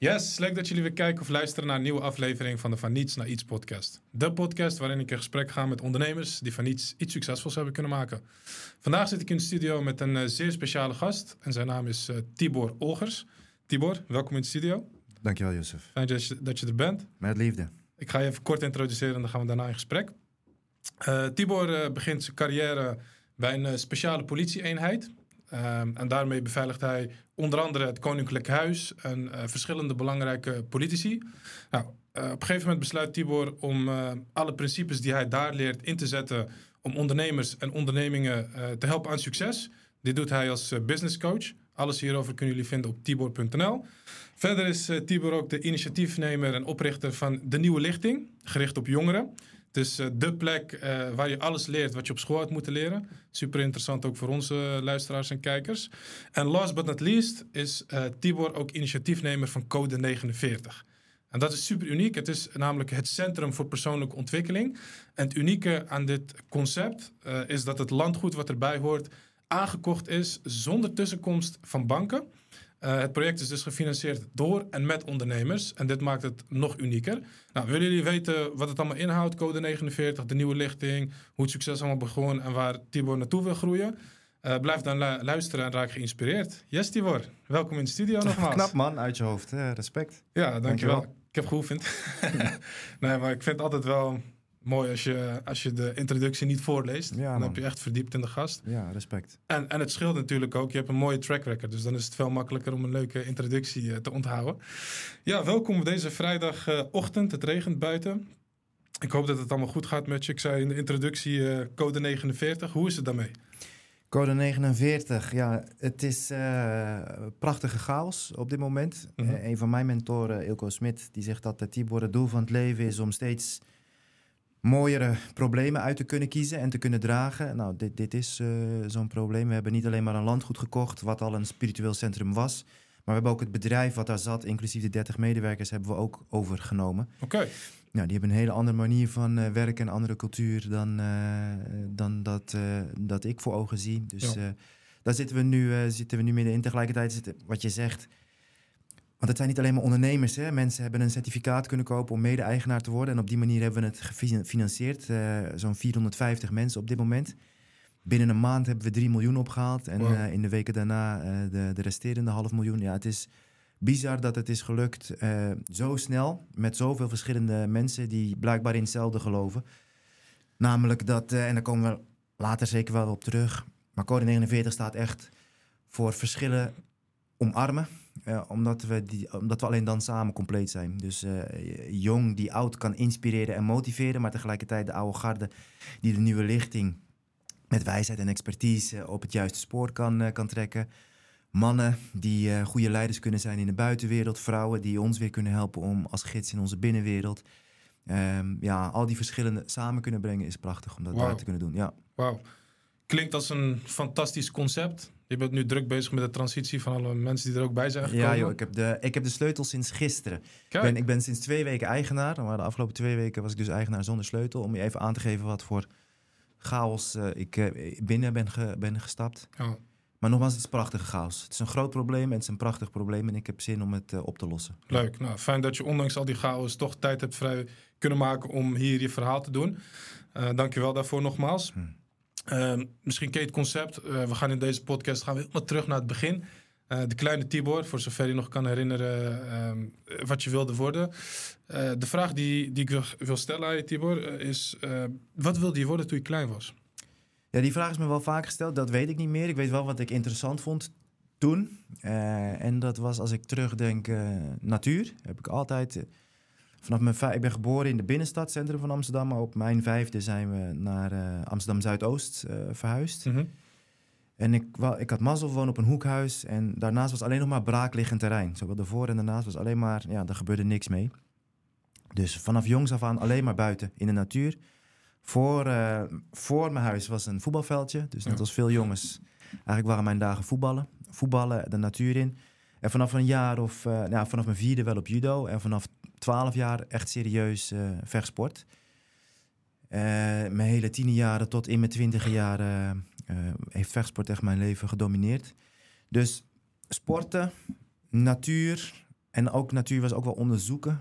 Yes, leuk dat jullie weer kijken of luisteren naar een nieuwe aflevering van de Van Niets naar Iets podcast. De podcast waarin ik in gesprek ga met ondernemers die van niets iets succesvols hebben kunnen maken. Vandaag zit ik in de studio met een uh, zeer speciale gast en zijn naam is uh, Tibor Olgers. Tibor, welkom in de studio. Dankjewel, Jozef. Fijn dat je, dat je er bent. Met liefde. Ik ga je even kort introduceren en dan gaan we daarna in gesprek. Uh, Tibor begint zijn carrière bij een speciale politieeenheid. Um, en daarmee beveiligt hij onder andere het Koninklijk Huis en uh, verschillende belangrijke politici. Nou, uh, op een gegeven moment besluit Tibor om uh, alle principes die hij daar leert in te zetten om ondernemers en ondernemingen te helpen aan succes. Dit doet hij als business coach. Alles hierover kunnen jullie vinden op tibor.nl. Verder is Tibor ook de initiatiefnemer en oprichter van De Nieuwe Lichting, gericht op jongeren. Is uh, de plek uh, waar je alles leert wat je op school had moeten leren. Super interessant ook voor onze luisteraars en kijkers. En last but not least is Tibor ook initiatiefnemer van Code 49. En dat is super uniek. Het is namelijk het Centrum voor Persoonlijke Ontwikkeling. En het unieke aan dit concept is dat het landgoed wat erbij hoort aangekocht is zonder tussenkomst van banken. Uh, het project is dus gefinancierd door en met ondernemers. En dit maakt het nog unieker. Nou, willen jullie weten wat het allemaal inhoudt? Code 49, de nieuwe lichting, hoe het succes allemaal begon en waar Tibor naartoe wil groeien? Uh, blijf dan lu luisteren en raak geïnspireerd. Yes, Tibor. Welkom in de studio nogmaals. Knap man, uit je hoofd. Respect. Ja, dankjewel. dankjewel. Ik heb geoefend. nee, maar ik vind altijd wel mooi als je, als je de introductie niet voorleest. Ja, dan heb je echt verdiept in de gast. Ja, respect. En, en het scheelt natuurlijk ook. Je hebt een mooie track record. Dus dan is het veel makkelijker om een leuke introductie uh, te onthouden. Ja, welkom op deze vrijdagochtend. het regent buiten. Ik hoop dat het allemaal goed gaat met je. Ik zei in de introductie uh, code 49. Hoe is het daarmee? Code 49, ja, het is uh, prachtige chaos op dit moment. Mm -hmm. een van mijn mentoren, Ilko Smit, die zegt dat het Tibor het doel van het leven is om steeds mooiere problemen uit te kunnen kiezen en te kunnen dragen. Nou, dit, dit is uh, zo'n probleem. We hebben niet alleen maar een landgoed gekocht, wat al een spiritueel centrum was. Maar we hebben ook het bedrijf wat daar zat, inclusief de 30 medewerkers, hebben we ook overgenomen. Oké. Okay. Nou, die hebben een hele andere manier van uh, werken en andere cultuur dan, uh, dan dat, dat ik voor ogen zie. Dus ja. daar zitten we, nu, zitten we nu middenin. Tegelijkertijd zitten, wat je zegt, want het zijn niet alleen maar ondernemers. Hè? Mensen hebben een certificaat kunnen kopen om mede-eigenaar te worden. En op die manier hebben we het gefinancierd. Uh, Zo'n 450 mensen op dit moment. Binnen een maand hebben we 3 miljoen opgehaald. En wow. uh, in de weken daarna uh, de, de resterende half miljoen. Ja, het is bizar dat het is gelukt zo snel. Met zoveel verschillende mensen die blijkbaar in hetzelfde geloven. Namelijk dat, en daar komen we later zeker wel op terug. Maar Code 49 staat echt voor verschillen omarmen. Uh, omdat, we die, omdat we alleen dan samen compleet zijn. Dus uh, jong die oud kan inspireren en motiveren, maar tegelijkertijd de oude garde die de nieuwe lichting met wijsheid en expertise op het juiste spoor kan, kan trekken. Mannen die goede leiders kunnen zijn in de buitenwereld. Vrouwen die ons weer kunnen helpen om als gids in onze binnenwereld. Um, ja, al die verschillende samen kunnen brengen is prachtig om dat wow. te kunnen doen. Ja. Wauw. Klinkt als een fantastisch concept. Je bent nu druk bezig met de transitie van alle mensen die er ook bij zijn gekomen. Ja joh, ik heb de, ik heb de sleutel sinds gisteren. Ik ben, ik ben sinds twee weken eigenaar. Maar de afgelopen twee weken was ik dus eigenaar zonder sleutel. Om je even aan te geven wat voor chaos uh, ik uh, binnen ben, ge, ben gestapt. Oh. Maar nogmaals, het is prachtige chaos. Het is een groot probleem en het is een prachtig probleem. En ik heb zin om het uh, op te lossen. Leuk. Nou, fijn dat je ondanks al die chaos toch tijd hebt vrij kunnen maken om hier je verhaal te doen. Dank je wel daarvoor nogmaals. Hm. Uh, misschien ken je het concept. Uh, we gaan in deze podcast gaan we helemaal terug naar het begin. Uh, de kleine Tibor, voor zover je nog kan herinneren ehm, wat je wilde worden. Eh, de vraag die, die ik wil, wil stellen aan je, Tibor, is: wat wilde je worden toen je klein was? Ja, die vraag is me wel vaak gesteld. Dat weet ik niet meer. Ik weet wel wat ik interessant vond toen. en dat was als ik terugdenk, natuur. Heb ik altijd Vanaf mijn vijf, ik ben geboren in de binnenstad, centrum van Amsterdam. Maar op mijn vijfde zijn we naar uh, Amsterdam Zuidoost uh, verhuisd. Mm -hmm. En ik, wel, ik had mazzel wonen op een hoekhuis. En daarnaast was alleen nog maar braakliggend terrein. Zowel daarvoor en daarnaast was alleen maar, ja, er gebeurde niks mee. Dus vanaf jongs af aan alleen maar buiten in de natuur. Voor, uh, voor mijn huis was een voetbalveldje. Dus net als veel jongens. Eigenlijk waren mijn dagen voetballen. Voetballen, de natuur in. En vanaf een jaar of, uh, nou, vanaf mijn vierde wel op judo. En vanaf twaalf jaar echt serieus uh, vechtsport. Uh, mijn hele tien jaren tot in mijn twintige jaren heeft vechtsport echt mijn leven gedomineerd. Dus sporten, natuur en ook natuur was ook wel onderzoeken.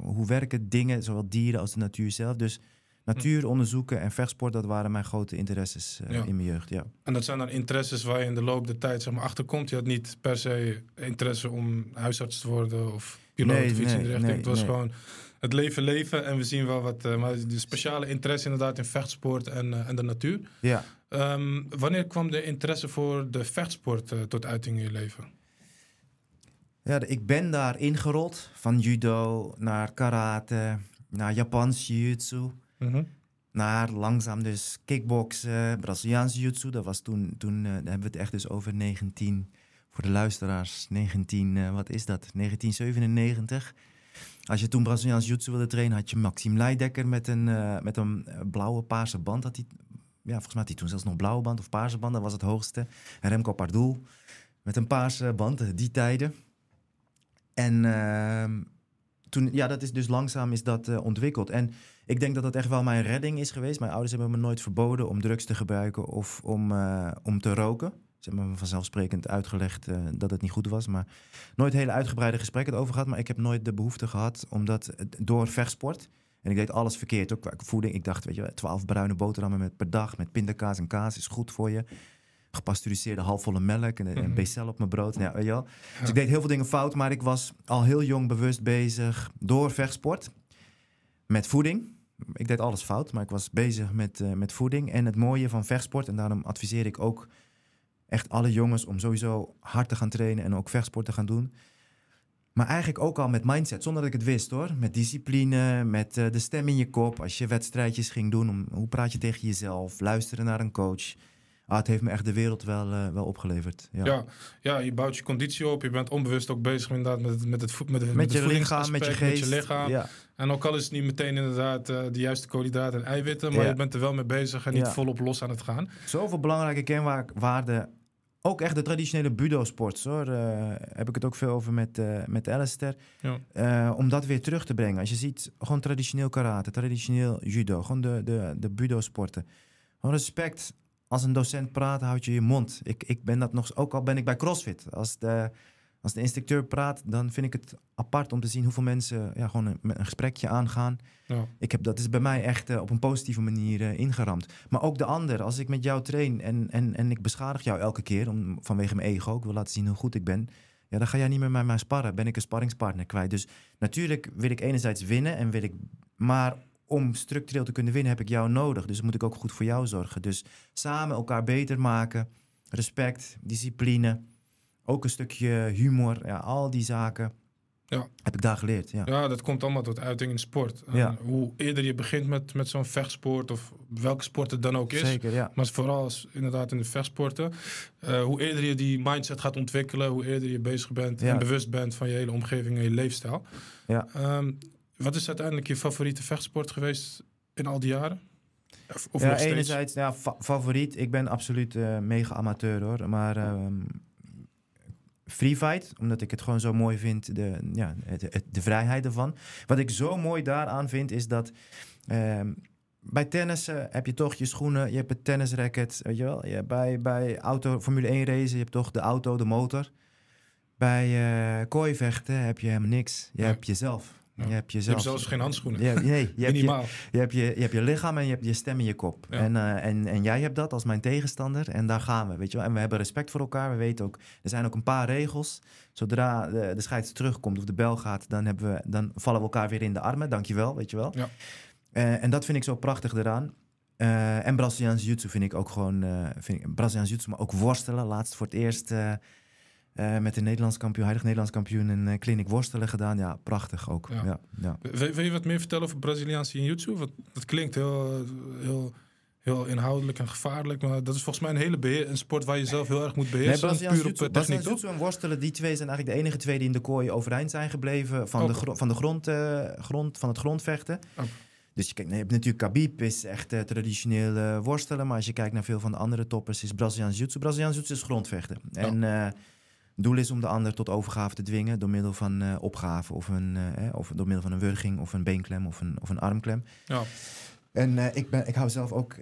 Hoe werken dingen, zowel dieren als de natuur zelf. Dus natuur onderzoeken en vechtsport, dat waren mijn grote interesses eh, Ja. in mijn jeugd. Ja. En dat zijn dan interesses waar je in de loop der tijd zeg maar, achterkomt. Je had niet per se interesse om huisarts te worden of piloot Nee, of iets in nee, richting. nee, het was gewoon het leven leven en we zien wel wat. eh, maar de speciale interesse inderdaad in vechtsport en, eh, en de natuur. ja. Ehm, wanneer kwam de interesse voor de vechtsport tot uiting in je leven? Ja, ik ben daar ingerold. Van judo naar karate, naar Japans jiu-jitsu. Naar langzaam dus kickboksen, Braziliaans jiu-jitsu. Dat was toen, toen eh, hebben we het echt dus over 19, voor de luisteraars, 19, eh, wat is dat? 1997. Als je toen Braziliaans jiu-jitsu wilde trainen, had je Maxime Leidekker met een, eh, met een blauwe paarse band. Had hij, ja, volgens mij had hij toen zelfs nog blauwe band of paarse band, dat was het hoogste. En Remco Pardoel met een paarse band, die tijden. En ehm, toen, ja, dat is dus langzaam is dat ontwikkeld. En ik denk dat dat echt wel mijn redding is geweest. Mijn ouders hebben me nooit verboden om drugs te gebruiken of om, eh, om te roken. Ze hebben me vanzelfsprekend uitgelegd eh, dat het niet goed was. Maar nooit hele uitgebreide gesprekken erover gehad. Maar ik heb nooit de behoefte gehad, omdat door vechtsport... En ik deed alles verkeerd, ook qua voeding. Ik dacht, weet je, twaalf bruine boterhammen met, per dag met pindakaas en kaas is goed voor je. Gepasteuriseerde halfvolle melk en een Mhm. becel op mijn brood. Weet je wel. Ja. Dus ik deed heel veel dingen fout, maar ik was al heel jong bewust bezig door vechtsport met voeding. Ik deed alles fout, maar ik was bezig met, eh, met voeding. En het mooie van vechtsport, en daarom adviseer ik ook echt alle jongens om sowieso hard te gaan trainen en ook vechtsport te gaan doen. Maar eigenlijk ook al met mindset, zonder dat ik het wist hoor. Met discipline, met eh, de stem in je kop. Als je wedstrijdjes ging doen, om, hoe praat je tegen jezelf? Luisteren naar een coach. Ah, het heeft me echt de wereld wel, eh, wel opgeleverd. Ja. Ja. Ja, je bouwt je conditie op. Je bent onbewust ook bezig inderdaad met, het- met het voet, met, Met, het je lichaam, met je geest. Met je lichaam. Ja. En ook al is het niet meteen inderdaad eh, de juiste koolhydraten en eiwitten, maar Ja. je bent er wel mee bezig en niet volop los aan het gaan. Zoveel belangrijke kenwaarden. Ook echt de traditionele budo-sport, hoor. Eh, heb ik het ook veel over met, met Alistair. Ja. Om dat weer terug te brengen. Als je ziet, gewoon traditioneel karate, traditioneel judo. Gewoon de, de, de budo-sporten. Gewoon respect. Als een docent praat, houd je je mond. Ik, ik ben dat nog, ook al ben ik bij CrossFit. Als de, als de instructeur praat, dan vind ik het apart om te zien hoeveel mensen ja, gewoon een, een gesprekje aangaan. Ja. Ik heb, dat is bij mij echt eh, op een positieve manier eh, ingeramd. Maar ook de ander, als ik met jou train en, en, en ik beschadig jou elke keer om, vanwege mijn ego, ik wil laten zien hoe goed ik ben, ja, dan ga jij niet meer met mij sparren. Ben ik een sparringspartner kwijt. Dus natuurlijk wil ik enerzijds winnen en wil ik, maar om structureel te kunnen winnen heb ik jou nodig. Dus moet ik ook goed voor jou zorgen. Dus samen elkaar beter maken, respect, discipline, ook een stukje humor, ja, al die zaken Ja. heb ik daar geleerd. Ja. Ja, dat komt allemaal tot uiting in sport. Ja. Hoe eerder je begint met, met zo'n vechtsport of welke sport het dan ook is. Zeker, ja. Maar vooral als, inderdaad in de vechtsporten. eh, hoe eerder je die mindset gaat ontwikkelen, hoe eerder je bezig bent en bewust bent van je hele omgeving en je leefstijl. Ja. Ehm, wat is uiteindelijk je favoriete vechtsport geweest in al die jaren? Of, of ja, enerzijds, ja, fa- favoriet. Ik ben absoluut eh, mega amateur hoor. Maar ehm, free fight, omdat ik het gewoon zo mooi vind, de, ja, het, het- de vrijheid ervan. Wat ik zo mooi daaraan vind, is dat ehm, bij tennissen heb je toch je schoenen, je hebt het tennisracket, weet je wel. Je, bij, bij auto, Formule 1 racen, je hebt toch de auto, de motor. Bij eh kooivechten heb je helemaal niks. Je Ja. hebt jezelf. Ja. Je hebt Je hebt zelfs geen handschoenen. Ja, nee, je hebt je, Minimaal. je hebt je, je hebt je lichaam en je hebt je stem in je kop. Ja. En, eh, en, en jij hebt dat als mijn tegenstander. En daar gaan we, weet je wel. En we hebben respect voor elkaar. We weten ook, er zijn ook een paar regels. Zodra de, de scheids terugkomt of de bel gaat, dan, hebben we, dan vallen we elkaar weer in de armen. Dankjewel, weet je wel. Ja. Eh, en dat vind ik zo prachtig eraan. Eh, en Braziliaans jiu-jitsu vind ik ook gewoon... vind ik, Braziliaans jiu-jitsu, maar ook worstelen. Laatst voor het eerst eh, eh, met de Nederlands kampioen, huidig Nederlands kampioen... een uh, kliniek worstelen gedaan. Ja, prachtig ook. Ja. Ja. Ja, Wil, wil je wat meer vertellen over Braziliaanse jiu-jitsu? Want dat klinkt heel, heel, heel inhoudelijk en gevaarlijk. Maar dat is volgens mij een hele beheer, een sport waar je zelf heel erg moet Nee, beheersen. Braziliaans puur op eh, techniek, Braziliaans toch? jiu-jitsu en worstelen, die twee zijn eigenlijk de enige twee die in de kooi overeind zijn gebleven van, Oh. de, gro- van, de grond, eh, grond, van het grondvechten. Oh. Dus je, kijkt, nee, je hebt natuurlijk Khabib, is echt eh, traditioneel eh, worstelen. Maar als je kijkt naar veel van de andere toppers, is Braziliaans jiu-jitsu. Braziliaans jiu-jitsu is grondvechten. En eh, het doel is om de ander tot overgave te dwingen door middel van eh opgave. Of, een, eh, of door middel van een wurging of een beenklem of een, of een armklem. Ja. En eh, ik, ben, ik hou zelf ook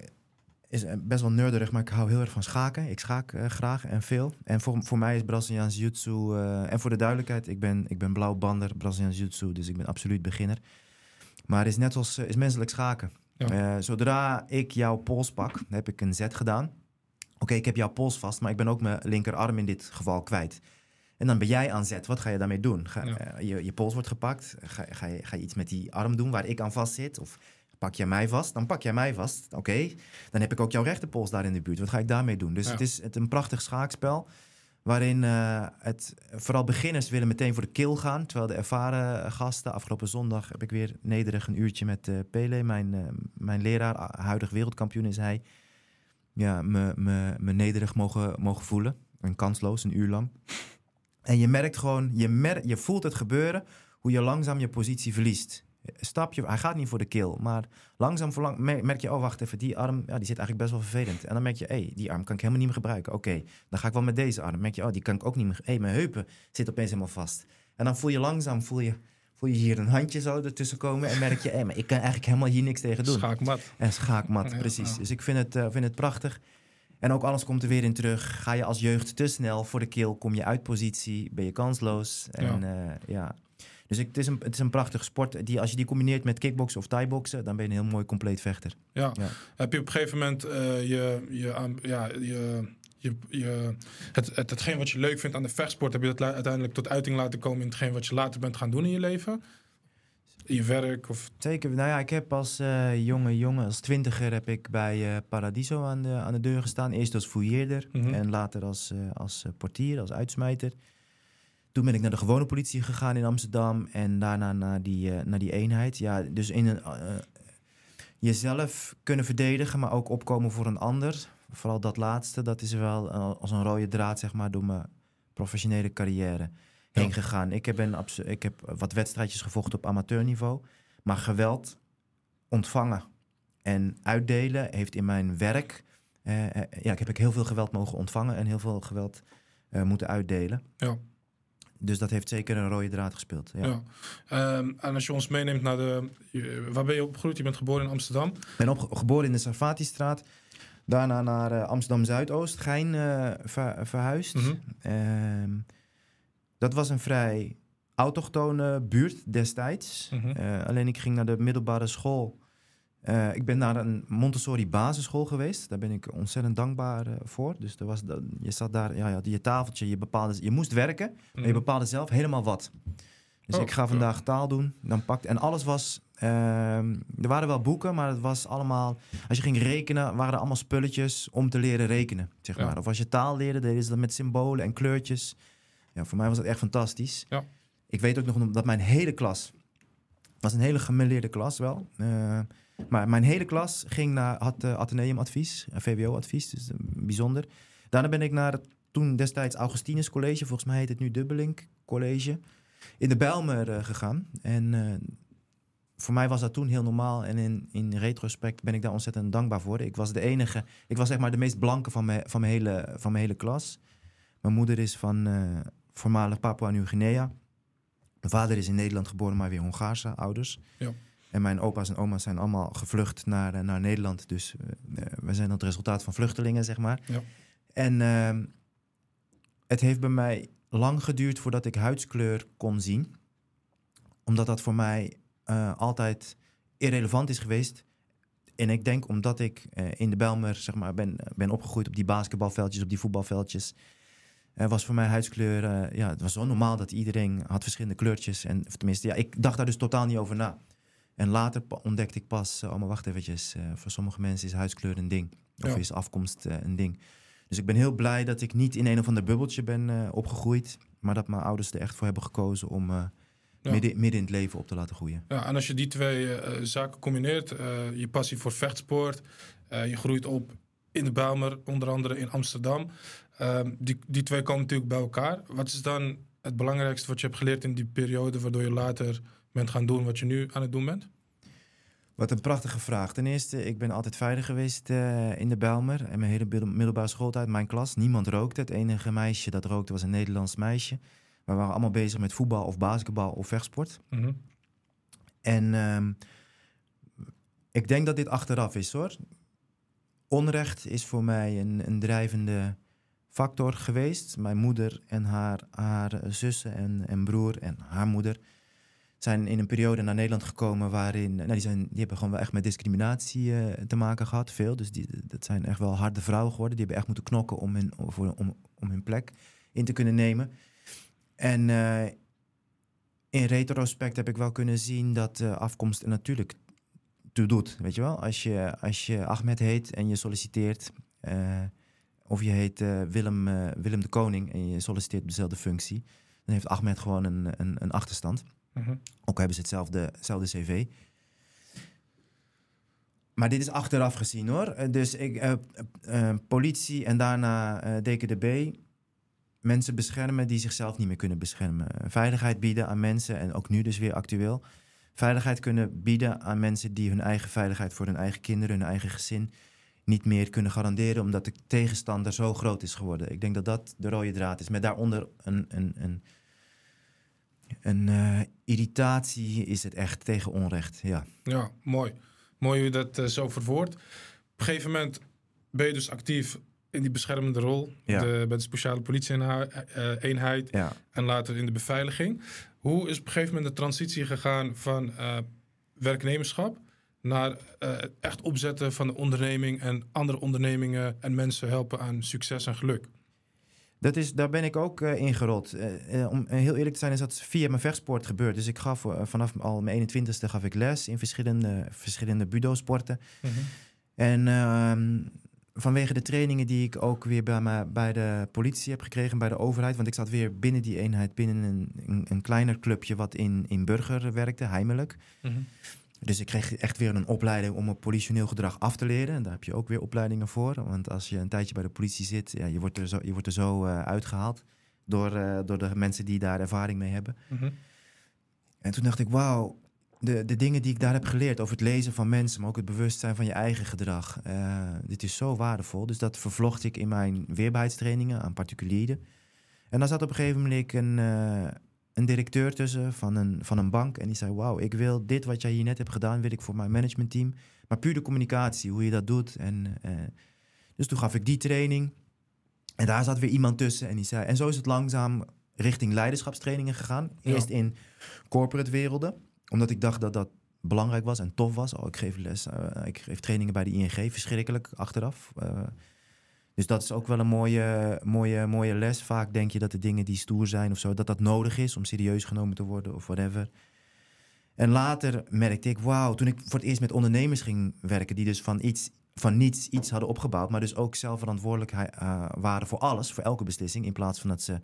is best wel nerderig, maar ik hou heel erg van schaken. Ik schaak graag en veel. En voor, voor mij is Braziliaans Jiu-Jitsu... en voor de duidelijkheid, ik ben, ik ben blauwbander Braziliaans Jiu-Jitsu... dus ik ben absoluut beginner. Maar het is net als is menselijk schaken. zodra ik jouw pols pak, heb ik een zet gedaan. Oké, ik heb jouw pols vast, maar ik ben ook mijn linkerarm in dit geval kwijt. En dan ben jij aan zet. Wat ga je daarmee doen? Ga, je, je pols wordt gepakt. Ga, ga, je, ga je iets met die arm doen waar ik aan vast zit? Of pak jij mij vast? Dan pak jij mij vast. Oké, dan heb ik ook jouw rechterpols daar in de buurt. Wat ga ik daarmee doen? Dus het is het een prachtig schaakspel. Waarin uh, het, vooral beginners willen meteen voor de kill gaan. Terwijl de ervaren gasten. Afgelopen zondag heb ik weer nederig een uurtje met uh, Pele. Mijn, mijn leraar, huidig wereldkampioen is hij. Ja, me, me, me nederig mogen, mogen voelen. En kansloos, een uur lang. En je merkt gewoon, je, mer je voelt het gebeuren. Hoe je langzaam je positie verliest stapje, hij gaat niet voor de kill, maar langzaam merk je, oh wacht even, die arm, ja, die zit eigenlijk best wel vervelend. En dan merk je, hé, hey, die arm kan ik helemaal niet meer gebruiken. Oké, dan ga ik wel met deze arm. Merk je, oh, die kan ik ook niet meer, hé, hey, mijn heupen zit opeens helemaal vast. En dan voel je langzaam, voel je, voel je hier een handje zo ertussen komen en merk je, hey, maar ik kan eigenlijk helemaal hier niks tegen doen. Schaakmat. En schaakmat, precies. Dus ik vind het, uh, vind het prachtig. En ook alles komt er weer in terug. Ga je als jeugd te snel voor de kill, kom je uit positie, ben je kansloos. En ja, uh, ja dus ik, het, is een, het is een prachtige sport. Die, als je die combineert met kickboksen of thaiboxen, dan ben je een heel mooi compleet vechter. Ja. Heb je op een gegeven moment uh, je, je, ja, je, je, je, het, het, hetgeen wat je leuk vindt aan de vechtsport, heb je dat uiteindelijk tot uiting laten komen in hetgeen wat je later bent gaan doen in je leven? In je werk? Of... Zeker. Nou ja, ik heb als uh, jonge jongen, als twintiger, heb ik bij uh, Paradiso aan de, aan de deur gestaan. Eerst als fouilleerder mhm. en later als, uh, als portier, als uitsmijter. Toen ben ik naar de gewone politie gegaan in Amsterdam en daarna naar die, naar die eenheid. Ja, dus in een, jezelf kunnen verdedigen, maar ook opkomen voor een ander. Vooral dat laatste, dat is wel als een rode draad zeg maar, door mijn professionele carrière heen gegaan. Ik heb, ben, ik heb wat wedstrijdjes gevochten op amateurniveau, maar geweld ontvangen en uitdelen heeft in mijn werk... ja, ik heb ik heel veel geweld mogen ontvangen en heel veel geweld moeten uitdelen. Ja. Dus dat heeft zeker een rode draad gespeeld. Ja. ja. Ehm, en als je ons meeneemt naar de. Waar ben je opgegroeid? Je bent geboren in Amsterdam. Ik ben op, geboren in de Sarfati-straat. Daarna naar uh, Amsterdam Zuidoost, Gein uh, verhuisd. Mhm. Ehm, dat was een vrij autochtone buurt destijds. Mhm. Eh, alleen ik ging naar de middelbare school ik ben naar een Montessori basisschool geweest. Daar ben ik ontzettend dankbaar voor. Dus er was, je zat daar, ja, ja, je tafeltje, je, bepaalde, je moest werken, maar je mhm. bepaalde zelf helemaal wat. Dus oh, ik ga vandaag taal doen. Dan pakte, en alles was. Uh, er waren wel boeken, maar het was allemaal. Als je ging rekenen, waren er allemaal spulletjes om te leren rekenen. Zeg maar. Of als je taal leerde, deden ze dat met symbolen en kleurtjes. Ja, voor mij was dat echt fantastisch. Ja. Ik weet ook nog dat mijn hele klas. was een hele gemêleerde klas wel. Uh, maar mijn hele klas ging naar, had uh, ateneumadvies, VWO-advies, dus bijzonder. Daarna ben ik naar het toen destijds Augustinus College, volgens mij heet het nu Dubbelink College, in de Bijlmer uh, gegaan. En voor mij was dat toen heel normaal en in, in retrospect ben ik daar ontzettend dankbaar voor. Ik was de enige, ik was zeg maar de meest blanke van mijn, van mijn, hele, van mijn hele klas. Mijn moeder is van voormalig Papua Nieuw-Guinea. Mijn vader is in Nederland geboren, maar weer Hongaarse ouders. Ja. En mijn opa's en oma's zijn allemaal gevlucht naar, eh, naar Nederland. Dus uh, we zijn het resultaat van vluchtelingen, zeg maar. Ja. En uh, het heeft bij mij lang geduurd voordat ik huidskleur kon zien. Omdat dat voor mij uh, altijd irrelevant is geweest. En ik denk omdat ik in de Belmer zeg maar, ben, ben opgegroeid op die basketbalveldjes, op die voetbalveldjes. was voor mij huidskleur, ja, het was zo normaal dat iedereen had verschillende kleurtjes. En tenminste, ja, ik dacht daar dus totaal niet over na. En later ontdekte ik pas, oh maar wacht eventjes, voor sommige mensen is huidskleur een ding. Of is afkomst een ding. Dus ik ben heel blij dat ik niet in een of ander bubbeltje ben uh, opgegroeid. Maar dat mijn ouders er echt voor hebben gekozen om ja. midden, midden in het leven op te laten groeien. Ja, en als je die twee zaken combineert, je passie voor vechtsport, je groeit op in de Bijlmer, onder andere in Amsterdam. Ehm, die, die twee komen natuurlijk bij elkaar. Wat is dan het belangrijkste wat je hebt geleerd in die periode, waardoor je later bent gaan doen wat je nu aan het doen bent? Wat een prachtige vraag. Ten eerste, ik ben altijd veilig geweest uh, in de Bijlmer. En mijn hele middelbare schooltijd, mijn klas. Niemand rookte. Het enige meisje dat rookte was een Nederlands meisje. We waren allemaal bezig met voetbal of basketbal of vechtsport. Mm -hmm. En um, ik denk dat dit achteraf is hoor. onrecht is voor mij een, een drijvende factor geweest. Mijn moeder en haar, haar zussen en, en broer en haar moeder zijn in een periode naar Nederland gekomen waarin... Nou, die, zijn, die hebben gewoon wel echt met discriminatie eh, te maken gehad, veel. Dus die, dat zijn echt wel harde vrouwen geworden. Die hebben echt moeten knokken om hun, voor, om, om hun plek in te kunnen nemen. En uh, in retrospect heb ik wel kunnen zien dat uh, afkomst natuurlijk toe doet. Weet je wel, als je, als je Ahmed heet en je solliciteert, of je heet Willem, Willem de Koning en je solliciteert op dezelfde functie, dan heeft Ahmed gewoon een, een, een achterstand. -hmm. Ook hebben ze hetzelfde, cv. Maar dit is achteraf gezien hoor. Dus ik, politie en daarna DKDB mensen beschermen die zichzelf niet meer kunnen beschermen. Veiligheid bieden aan mensen, en ook nu dus weer actueel. Veiligheid kunnen bieden aan mensen die hun eigen veiligheid voor hun eigen kinderen, hun eigen gezin niet meer kunnen garanderen, omdat de tegenstander zo groot is geworden. Ik denk dat dat de rode draad is. Met daaronder een, een, een, een uh, irritatie is het echt tegen onrecht. Ja, ja mooi. Mooi hoe je dat uh, zo verwoordt. Op een gegeven moment ben je dus actief in die beschermende rol ja. de, bij de speciale politie-eenheid ja. en later in de beveiliging. Hoe is op een gegeven moment de transitie gegaan van uh, werknemerschap naar echt opzetten van de onderneming en andere ondernemingen en mensen helpen aan succes en geluk? Dat is, daar ben ik ook uh, ingerold. om heel eerlijk te zijn is dat via mijn vechtsport gebeurd. Dus ik gaf vanaf al mijn 21ste gaf ik les in verschillende, verschillende budo-sporten. Mm -hmm. En ehm, vanwege de trainingen die ik ook weer bij, me, bij de politie heb gekregen, bij de overheid. Want ik zat weer binnen die eenheid, binnen een, een, een kleiner clubje wat in, in Burger werkte, heimelijk. Mm -hmm. Dus ik kreeg echt weer een opleiding om op politioneel gedrag af te leren. En daar heb je ook weer opleidingen voor. Want als je een tijdje bij de politie zit, ja, je wordt er zo, je wordt er zo uh, uitgehaald door, uh, door de mensen die daar ervaring mee hebben. Mm -hmm. En toen dacht ik, wauw, de, de dingen die ik daar heb geleerd over het lezen van mensen, maar ook het bewustzijn van je eigen gedrag. Uh, dit is zo waardevol. Dus dat vervlocht ik in mijn weerbaarheidstrainingen aan particulieren. En dan zat op een gegeven moment een, een directeur tussen van een, van een bank. En die zei: Wauw, ik wil dit wat jij hier net hebt gedaan, wil ik voor mijn managementteam. Maar puur de communicatie, hoe je dat doet. En, uh, dus toen gaf ik die training. En daar zat weer iemand tussen. En die zei: En zo is het langzaam richting leiderschapstrainingen gegaan. Eerst ja. in corporate werelden omdat ik dacht dat dat belangrijk was en tof was. Oh, ik geef les, uh, ik geef trainingen bij de ING, verschrikkelijk achteraf. Uh, dus dat is ook wel een mooie, mooie, mooie les. Vaak denk je dat de dingen die stoer zijn of zo, dat dat nodig is om serieus genomen te worden of whatever. En later merkte ik, wauw, toen ik voor het eerst met ondernemers ging werken, die dus van, iets, van niets iets hadden opgebouwd, maar dus ook zelf verantwoordelijk uh, waren voor alles, voor elke beslissing, in plaats van dat ze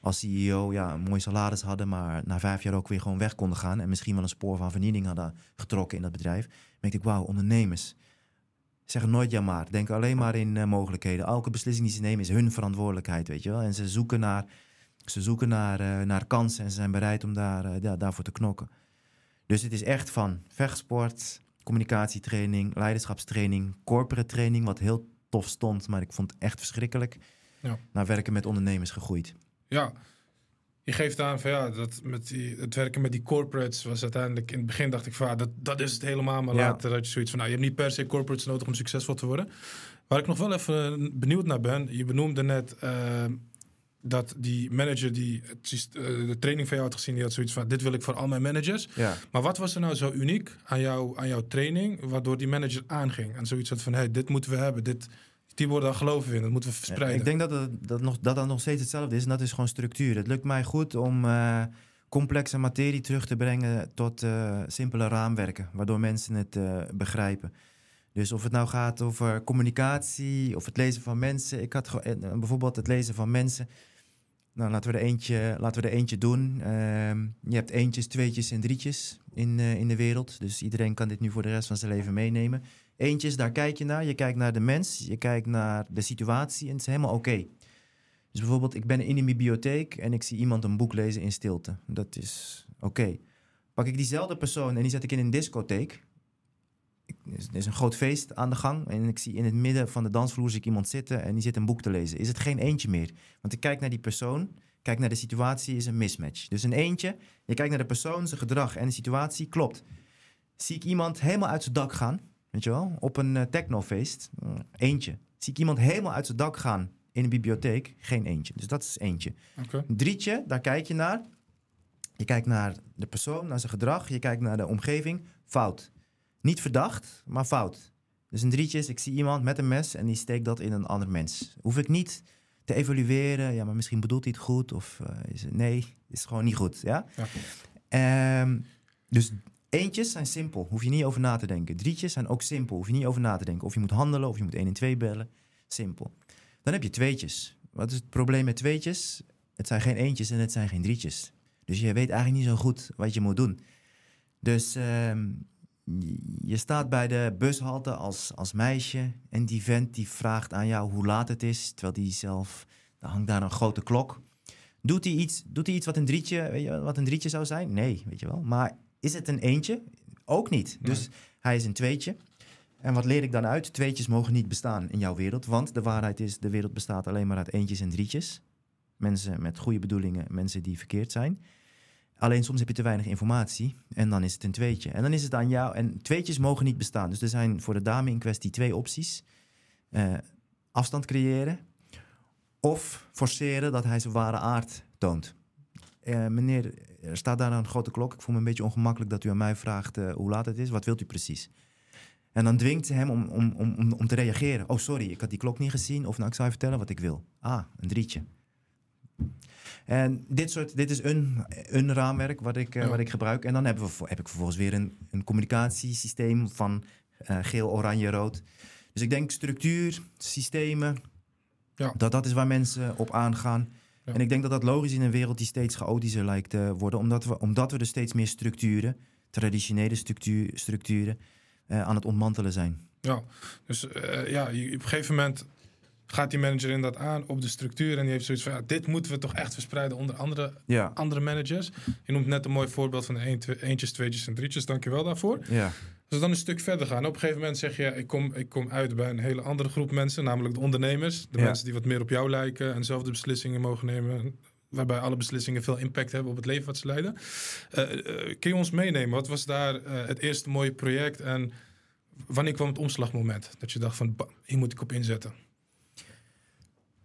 als CEO ja, een mooi salaris hadden, maar na vijf jaar ook weer gewoon weg konden gaan. En misschien wel een spoor van vernieling hadden getrokken in dat bedrijf. merkte ik, wauw, ondernemers. Zeggen nooit ja maar. Denken alleen maar in uh, mogelijkheden. Elke beslissing die ze nemen is hun verantwoordelijkheid, weet je wel. En ze zoeken naar, ze zoeken naar, uh, naar kansen en ze zijn bereid om daar, uh, ja, daarvoor te knokken. Dus het is echt van vechtsport, communicatietraining, leiderschapstraining, corporate training, wat heel tof stond, maar ik vond het echt verschrikkelijk. Ja. Naar werken met ondernemers gegroeid. Ja, je geeft aan van ja, dat met die, het werken met die corporates was uiteindelijk in het begin dacht ik van ja, dat, dat is het helemaal. Maar ja. later had je zoiets van nou, je hebt niet per se corporates nodig om succesvol te worden. Waar ik nog wel even benieuwd naar ben, je benoemde net uh, dat die manager die het, uh, de training van jou had gezien, die had zoiets van dit wil ik voor al mijn managers. Ja. Maar wat was er nou zo uniek aan, jou, aan jouw training, waardoor die manager aanging en zoiets had van hey, dit moeten we hebben, dit die worden daar geloven in. Dat moeten we verspreiden. ik denk dat, dat, nog, dat dat nog steeds hetzelfde is. En dat is gewoon structuur. Het lukt mij goed om uh, complexe materie terug te brengen tot uh, simpele raamwerken. Waardoor mensen het uh, begrijpen. Dus of het nou gaat over communicatie of het lezen van mensen. Ik had bijvoorbeeld het lezen van mensen. Nou, laten we er eentje, laten we er eentje doen. Ehm, je hebt eentjes, tweetjes en drietjes in, in de wereld. Dus iedereen kan dit nu voor de rest van zijn leven meenemen. Eentjes, daar kijk je naar. Je kijkt naar de mens, je kijkt naar de situatie en het is helemaal oké. Dus bijvoorbeeld, ik ben in een bibliotheek en ik zie iemand een boek lezen in stilte. Dat is oké. Pak ik diezelfde persoon en die zet ik in een discotheek. Er is een groot feest aan de gang en ik zie in het midden van de dansvloer zie iemand zitten en die zit een boek te lezen. Is het geen eentje meer? Want ik kijk naar die persoon, kijk naar de situatie, is een mismatch. Dus een eentje, je kijkt naar de persoon, zijn gedrag en de situatie, klopt. Zie ik iemand helemaal uit zijn dak gaan, weet je wel, op een uh, technofeest, eentje. Zie ik iemand helemaal uit zijn dak gaan in een bibliotheek, geen eentje. Dus dat is eentje. Drietje, daar kijk je naar. Je kijkt naar de persoon, naar zijn gedrag. Je kijkt naar de omgeving. Fout. Niet verdacht, maar fout. Dus een drietje is, ik zie iemand met een mes en die steekt dat in een ander mens. Hoef ik niet te evalueren. Ja, maar misschien bedoelt hij het goed. Of uh, is het, nee, is gewoon niet goed. Ja? Um, dus eentjes zijn simpel. Hoef je niet over na te denken. Drietjes zijn ook simpel. Hoef je niet over na te denken. Of je moet handelen, of je moet 1 en 2 bellen. Simpel. Dan heb je tweetjes. Wat is het probleem met tweetjes? Het zijn geen eentjes en het zijn geen drietjes. Dus je weet eigenlijk niet zo goed wat je moet doen. Dus uh, je staat bij de bushalte als, als meisje en die vent die vraagt aan jou hoe laat het is, terwijl die zelf, hangt daar een grote klok. Doet hij iets, doet hij iets wat, een drietje, weet je, wat een drietje zou zijn? Nee, weet je wel. Maar is het een eentje? Ook niet. Dus hij is een tweetje. En wat leer ik dan uit? Tweetjes mogen niet bestaan in jouw wereld. Want de waarheid is, de wereld bestaat alleen maar uit eentjes en drietjes. Mensen met goede bedoelingen, mensen die verkeerd zijn. Alleen soms heb je te weinig informatie en dan is het een tweetje. En dan is het aan jou. En tweetjes mogen niet bestaan. Dus er zijn voor de dame in kwestie twee opties: uh, afstand creëren of forceren dat hij zijn ware aard toont. Uh, meneer, er staat daar een grote klok. Ik voel me een beetje ongemakkelijk dat u aan mij vraagt uh, hoe laat het is. Wat wilt u precies? En dan dwingt ze hem om, om, om, om te reageren. Oh, sorry, ik had die klok niet gezien. Of nou, ik zou je vertellen wat ik wil. Ah, een drietje. En dit, soort, dit is een, een raamwerk wat ik, uh, wat ik gebruik. En dan hebben we, heb ik vervolgens weer een, een communicatiesysteem van geel, oranje, rood. Dus ik denk structuur, systemen, ja. dat dat is waar mensen op aangaan. Ja. En ik denk dat dat logisch is in een wereld die steeds chaotischer lijkt te worden. Omdat we, omdat we er steeds meer structuren, traditionele structuur, structuren, uh, aan het ontmantelen zijn. Ja, dus ja, je, op een gegeven moment gaat die manager inderdaad aan op de structuur en die heeft zoiets van ja, dit moeten we toch echt verspreiden onder andere, ja. andere managers. Je noemt net een mooi voorbeeld van twee, eentjes, tweetjes en drietjes. Dankjewel daarvoor. Ja. Als we dan een stuk verder gaan, op een gegeven moment zeg je, ik kom, ik kom uit bij een hele andere groep mensen, namelijk de ondernemers. De mensen die wat meer op jou lijken en zelf de beslissingen mogen nemen. Waarbij alle beslissingen veel impact hebben op het leven wat ze leiden. Uh, uh, kun je ons meenemen? Wat was daar uh, het eerste mooie project en wanneer kwam het omslagmoment? Dat je dacht van, hier moet ik op inzetten.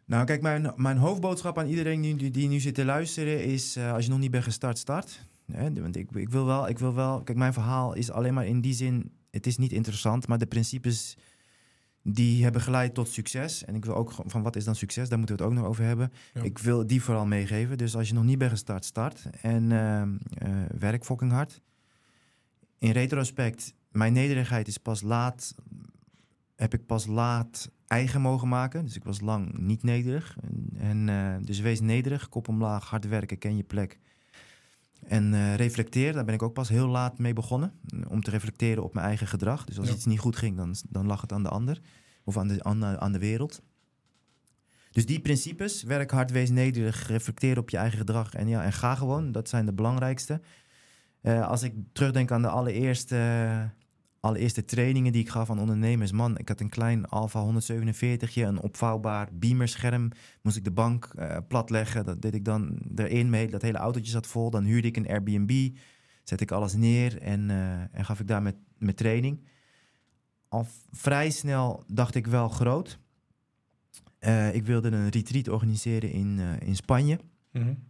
Nou, kijk, mijn, mijn hoofdboodschap aan iedereen die, die nu zit te luisteren is: als je nog niet bent gestart, start. Hè? Want ik, ik, wil wel, ik wil wel. Kijk, mijn verhaal is alleen maar in die zin: het is niet interessant, maar de principes die hebben geleid tot succes. En ik wil ook van wat is dan succes, daar moeten we het ook nog over hebben. Ik wil die vooral meegeven. Dus als je nog niet bent gestart, start. En uh, uh, werk fucking hard. In retrospect, mijn nederigheid is pas laat. Heb ik pas laat eigen mogen maken. Dus ik was lang niet nederig. En, en uh, dus wees nederig, kop omlaag, hard werken, ken je plek. En uh, reflecteer, daar ben ik ook pas heel laat mee begonnen. Om te reflecteren op mijn eigen gedrag. Dus als ja. iets niet goed ging, dan, dan lag het aan de ander. Of aan de, aan, aan de wereld. Dus die principes, werk hard, wees nederig, reflecteer op je eigen gedrag. En, ja, en ga gewoon, dat zijn de belangrijkste. Uh, als ik terugdenk aan de allereerste allereerste trainingen die ik gaf aan ondernemers. Man, ik had een klein Alpha 147, een opvouwbaar beamerscherm. Moest ik de bank uh, platleggen. Dat deed ik dan erin mee. Dat hele autootje zat vol. Dan huurde ik een Airbnb. Zet ik alles neer en, uh, en gaf ik daar met, met training. Al vrij snel dacht ik wel groot. Uh, ik wilde een retreat organiseren in, in Spanje. Mm -hmm.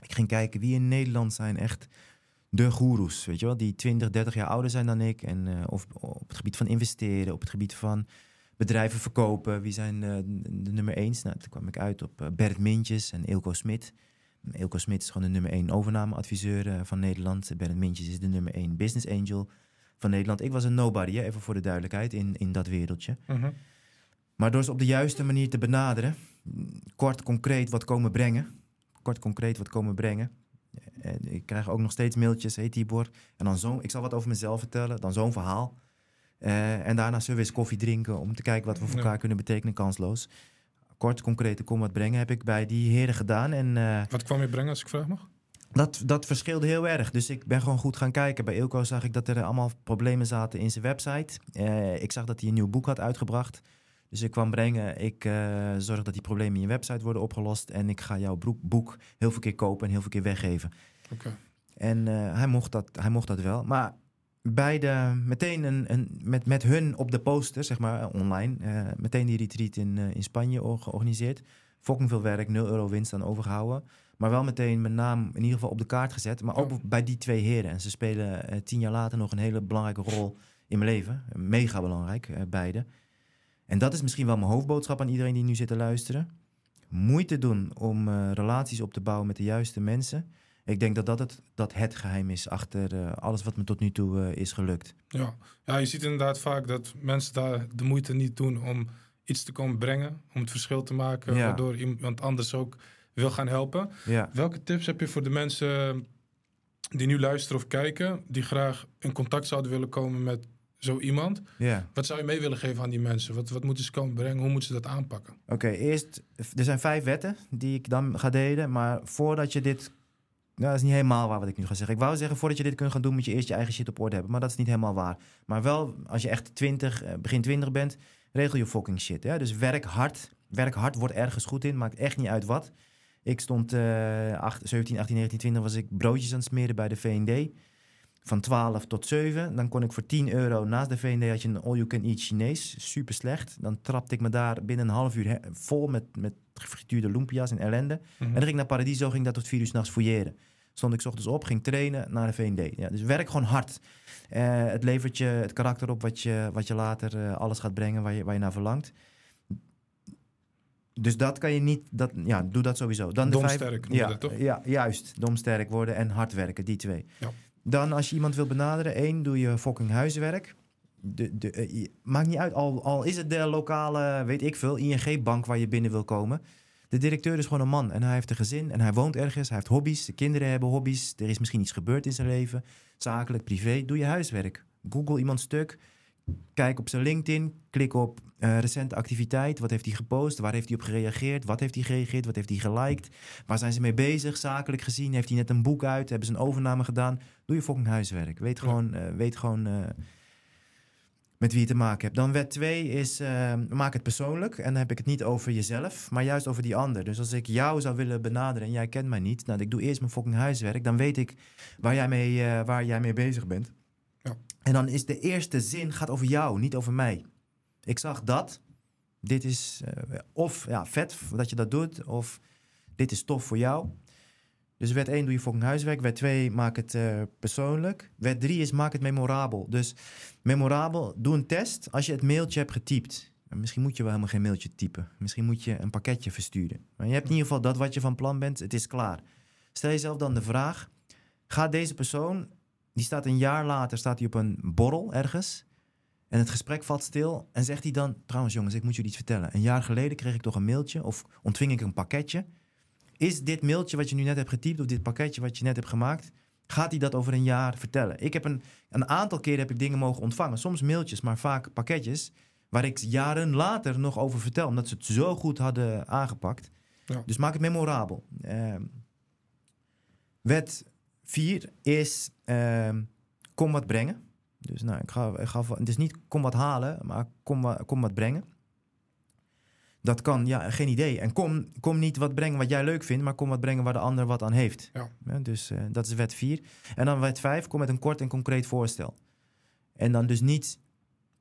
Ik ging kijken wie in Nederland zijn echt de goeroes, weet je wel, die 20, 30 jaar ouder zijn dan ik. En uh, of op het gebied van investeren, op het gebied van bedrijven verkopen. Wie zijn uh, de nummer 1? Nou, toen kwam ik uit op uh, Bert Mintjes en Ilko Smit. Ilko Smit is gewoon de nummer 1 overnameadviseur van Nederland. Bert Mintjes is de nummer 1 business angel van Nederland. Ik was een nobody, hè, even voor de duidelijkheid, in, in dat wereldje. -huh. Maar door ze op de juiste manier te benaderen, kort concreet wat komen brengen. Kort concreet wat komen brengen en ik krijg ook nog steeds mailtjes, hey Tibor. En dan zo, ik zal wat over mezelf vertellen, dan zo'n verhaal. Uh, en daarna zullen we eens koffie drinken om te kijken wat we voor elkaar kunnen betekenen, kansloos. Kort, concrete kom wat brengen heb ik bij die heren gedaan. En, uh, wat kwam je brengen als ik vraag mag? Dat, dat verschilde heel erg. Dus ik ben gewoon goed gaan kijken. Bij Ilko zag ik dat er allemaal problemen zaten in zijn website. Uh, ik zag dat hij een nieuw boek had uitgebracht. Dus ik kwam brengen, ik uh, zorg dat die problemen in je website worden opgelost. En ik ga jouw boek heel veel keer kopen en heel veel keer weggeven. Okay. En uh, hij, mocht dat, hij mocht dat wel. Maar bij de, meteen een, een, met, met hun op de poster, zeg maar, online, eh, meteen die retreat in, eh, in Spanje or- georganiseerd. Fucking veel werk, 0 euro winst aan overgehouden. Maar wel meteen mijn naam in ieder geval op de kaart gezet. Maar ook bij die twee heren. En ze spelen eh, tien jaar later nog een hele belangrijke rol in mijn leven. Mega belangrijk, eh, beide. En dat is misschien wel mijn hoofdboodschap aan iedereen die nu zit te luisteren. Moeite doen om eh, relaties op te bouwen met de juiste mensen. Ik denk dat dat het, dat het geheim is achter eh, alles wat me tot nu toe eh, is gelukt. Ja. ja, je ziet inderdaad vaak dat mensen daar de moeite niet doen om iets te komen brengen, om het verschil te maken, Ja. waardoor iemand anders ook wil gaan helpen. Ja. Welke tips heb je voor de mensen die nu luisteren of kijken, die graag in contact zouden willen komen met zo iemand? Ja. Wat zou je mee willen geven aan die mensen? Wat, wat moeten ze komen brengen? Hoe moeten ze dat aanpakken? Oké, eerst, er zijn vijf wetten die ik dan ga delen. Maar voordat je dit. Nou, dat is niet helemaal waar wat ik nu ga zeggen. Ik wou zeggen, voordat je dit kunt gaan doen, moet je eerst je eigen shit op orde hebben. Maar dat is niet helemaal waar. Maar wel, als je echt 20, eh, begin 20 bent, regel je fucking shit. Hè? Dus werk hard. Werk hard, word ergens goed in. Maakt echt niet uit wat. Ik stond 8, 17, 18, 19, 20 was ik broodjes aan het smeren bij de V&D. Van 12 tot 7. Dan kon ik voor 10 euro naast de V&D had je een all-you-can-eat Chinees. Super slecht. Dan trapte ik me daar binnen een half uur vol met, met gefrituurde lumpia's en ellende. En dan ging ik naar Paradiso, ging dat tot vier uur s'nachts fouilleren. Stond ik 's ochtends op, ging trainen naar de V&D. Ja, dus werk gewoon hard. Eh, het levert je het karakter op wat je, wat je later eh, alles gaat brengen waar je, waar je naar verlangt. Dus dat kan je niet, dat, ja, doe dat sowieso. Dan de vijf, Domsterk noem je ja, dat, toch? Ja, juist. Domsterk worden en hard werken, die twee. Ja. Dan als je iemand wil benaderen, één, doe je fucking huiswerk. De, de, eh, maakt niet uit, al, al is het de lokale, weet ik veel, ING-bank waar je binnen wil komen. De directeur is gewoon een man en hij heeft een gezin en hij woont ergens. Hij heeft hobby's, de kinderen hebben hobby's. Er is misschien iets gebeurd in zijn leven, zakelijk, privé. Doe je huiswerk. Google iemand stuk. Kijk op zijn LinkedIn. Klik op eh, recente activiteit. Wat heeft hij gepost? Waar heeft hij op gereageerd? Wat heeft hij gereageerd? Wat heeft hij geliked? Waar zijn ze mee bezig? Zakelijk gezien. Heeft hij net een boek uit? Hebben ze een overname gedaan? Doe je fucking huiswerk. Weet Ja. gewoon, eh, weet gewoon eh, met wie je te maken hebt. Dan wet 2 is, eh, maak het persoonlijk. En dan heb ik het niet over jezelf, maar juist over die ander. Dus als ik jou zou willen benaderen en jij kent mij niet... nou, ik doe eerst mijn fucking huiswerk. Dan weet ik waar jij mee, waar jij mee bezig bent. En dan is de eerste zin gaat over jou, niet over mij. Ik zag dat. Dit is eh, of ja, vet dat je dat doet, of dit is tof voor jou. Dus wet 1 doe je fucking huiswerk. Wet 2 maak het eh, persoonlijk. Wet 3 is maak het memorabel. Dus memorabel, doe een test als je het mailtje hebt getypt. En Misschien moet je wel helemaal geen mailtje typen. Misschien moet je een pakketje versturen. Maar je hebt in ieder geval dat wat je van plan bent. Het is klaar. Stel jezelf dan de vraag: gaat deze persoon, die staat een jaar later, staat hij op een borrel ergens. En het gesprek valt stil. En zegt hij dan: Trouwens, jongens, ik moet jullie iets vertellen. Een jaar geleden kreeg ik toch een mailtje of ontving ik een pakketje. Is dit mailtje wat je nu net hebt getypt of dit pakketje wat je net hebt gemaakt, gaat hij dat over een jaar vertellen? Ik heb een, een aantal keren heb ik dingen mogen ontvangen. Soms mailtjes, maar vaak pakketjes. Waar ik jaren later nog over vertel, omdat ze het zo goed hadden aangepakt. Ja. Dus maak het memorabel. Ehm, wet 4 is ehm, kom wat brengen. Dus nou, ik ga, ik ga, het is niet kom wat halen, maar kom, kom wat brengen. Dat kan, ja, geen idee. En kom, kom niet wat brengen wat jij leuk vindt, maar kom wat brengen waar de ander wat aan heeft. Ja. dus eh, dat is wet 4. En dan wet 5, kom met een kort en concreet voorstel. En dan dus niet,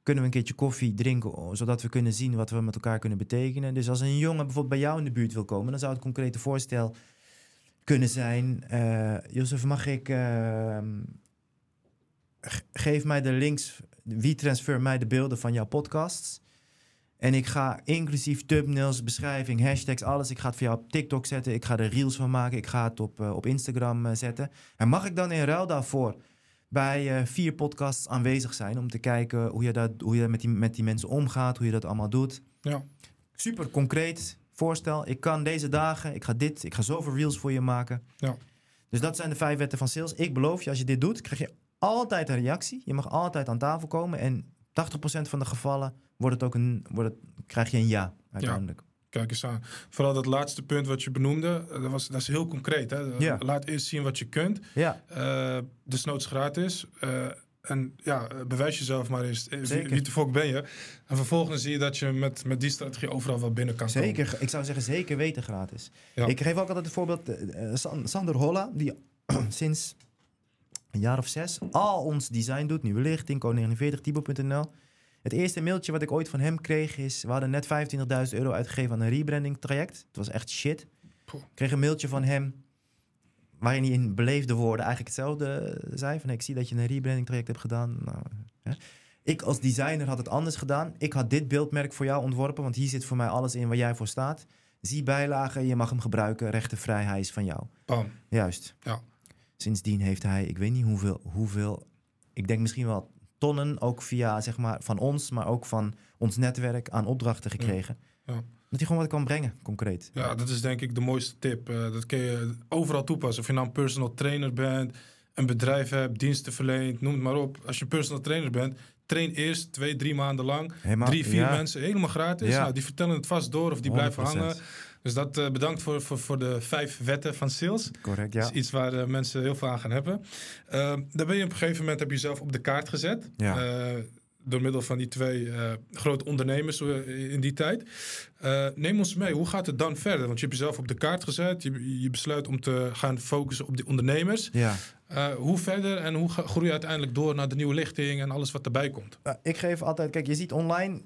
kunnen we een keertje koffie drinken, zodat we kunnen zien wat we met elkaar kunnen betekenen. Dus als een jongen bijvoorbeeld bij jou in de buurt wil komen, dan zou het concrete voorstel kunnen zijn. eh Jozef, mag ik. eh, g- geef mij de links. Wie transfer mij de beelden van jouw podcasts? En ik ga inclusief thumbnails, beschrijving, hashtags, alles. Ik ga het voor jou op TikTok zetten. Ik ga er reels van maken. Ik ga het op, eh, op Instagram eh, zetten. En mag ik dan in ruil daarvoor bij vier podcasts aanwezig zijn om te kijken hoe je, dat, hoe je met, die, met die mensen omgaat, hoe je dat allemaal doet? Ja. Super concreet voorstel. Ik kan deze dagen, ik ga dit, ik ga zoveel reels voor je maken. Ja. Dus dat zijn de vijf wetten van sales. Ik beloof je, als je dit doet, krijg je altijd een reactie. Je mag altijd aan tafel komen. En 80% van de gevallen wordt het ook een, wordt het, krijg je een ja uiteindelijk. Kijk eens aan. Vooral dat laatste punt wat je benoemde, eh, dat, was, dat is heel concreet. Hè? Ja. Laat eerst zien wat je kunt. Ja, Eh desnoods gratis. Eh, en ja, eh, bewijs jezelf maar eens. Eh, Wie, Zeker. wie de fuck ben je? En vervolgens zie je dat je met, met die strategie overal wel binnen kan komen. zeker. Ik zou zeggen zeker weten gratis. Ja. Ik geef ook altijd het voorbeeld. eh, San- Sander Holla, die sinds een jaar of zes, al ons design doet. Nieuwe lichting, code49, tibo.nl. Het eerste mailtje wat ik ooit van hem kreeg is... we hadden net 25.000 euro uitgegeven aan een rebranding traject. Het was echt shit. Ik kreeg een mailtje van hem... waarin hij in beleefde woorden eigenlijk hetzelfde zei. Van, ik zie dat je een rebranding traject hebt gedaan. Nou, hè. Ik als designer had het anders gedaan. Ik had dit beeldmerk voor jou ontworpen... want hier zit voor mij alles in waar jij voor staat. Zie bijlagen, je mag hem gebruiken. Rechtenvrij, hij is van jou. Bam. Juist. Ja. Sindsdien heeft hij, ik weet niet hoeveel, hoeveel, ik denk misschien wel tonnen, ook via zeg maar van ons, maar ook van ons netwerk aan opdrachten gekregen. Ja. Dat hij gewoon wat kan brengen, concreet. Ja, dat is denk ik de mooiste tip. Eh, dat kun je overal toepassen. Of je nou een personal trainer bent, een bedrijf hebt, diensten verleent, noem het maar op. Als je personal trainer bent, train eerst twee, drie maanden lang. Helemaal, drie, vier ja, mensen, helemaal gratis. Ja. Nou, die vertellen het vast door of die blijven 100%. hangen. Dus dat eh, bedankt voor, voor, voor de vijf wetten van sales. Correct, Dat ja. is iets waar eh, mensen heel veel aan gaan hebben. Uh, daar ben je op een gegeven moment heb je jezelf op de kaart gezet. Ja. Door middel van die twee eh, grote ondernemers eh, in die tijd. Eh, neem ons mee, hoe gaat het dan verder? Want je hebt jezelf op de kaart gezet. Je, je besluit om te gaan focussen op die ondernemers. Ja. Hoe verder en hoe groei je uiteindelijk door naar de nieuwe lichting en alles wat erbij komt? Ik geef altijd, kijk, je ziet online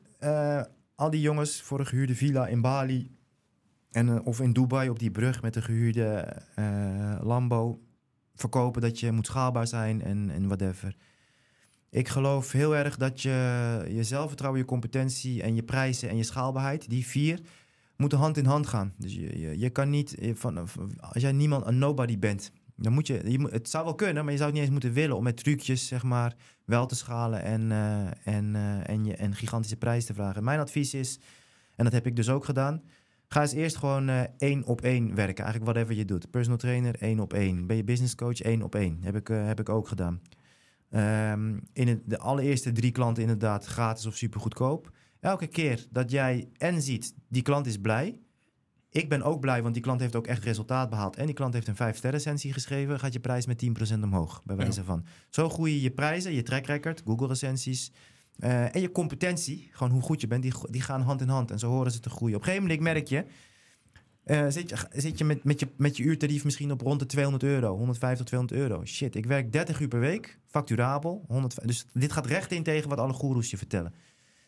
al die jongens voor een gehuurde villa in Bali en, of in Dubai op die brug met een gehuurde eh, Lambo verkopen dat je moet schaalbaar zijn en, en whatever. Ik geloof heel erg dat je je zelfvertrouwen, je competentie en je prijzen en je schaalbaarheid, die vier, moeten hand in hand gaan. Dus je, je, kan niet, eh, van, van- als jij niemand, een nobody bent, dan moet je, je het zou wel kunnen, maar je zou het niet eens moeten willen om met trucjes, zeg maar, wel te schalen en, eh, en, eh, en, je, en gigantische prijs te vragen. Mijn advies is, en dat heb ik dus ook gedaan, ga eens eerst gewoon eh, één op één werken. Eigenlijk whatever je doet. Personal trainer, één op één. Ben je business coach, één op één. Heb ik, eh, heb ik ook gedaan. Ehm, in het, de allereerste drie klanten inderdaad gratis of super goedkoop. Elke keer dat jij en ziet, die klant is blij. Ik ben ook blij, want die klant heeft ook echt resultaat behaald. En die klant heeft een 5 sterren recensie geschreven. Gaat je prijs met 10% omhoog, bij wijze van. Zo groeien je prijzen, je track record, Google recensies. eh, en je competentie, gewoon hoe goed je bent, die, die gaan hand in hand. En zo horen ze te groeien. Op een gegeven moment merk je, eh, zit je, zit je, met, met je met je uurtarief misschien op rond de 200 euro, 150, 200 euro. Shit, ik werk 30 uur per week, facturabel. 100, dus dit gaat recht in tegen wat alle goeroes je vertellen.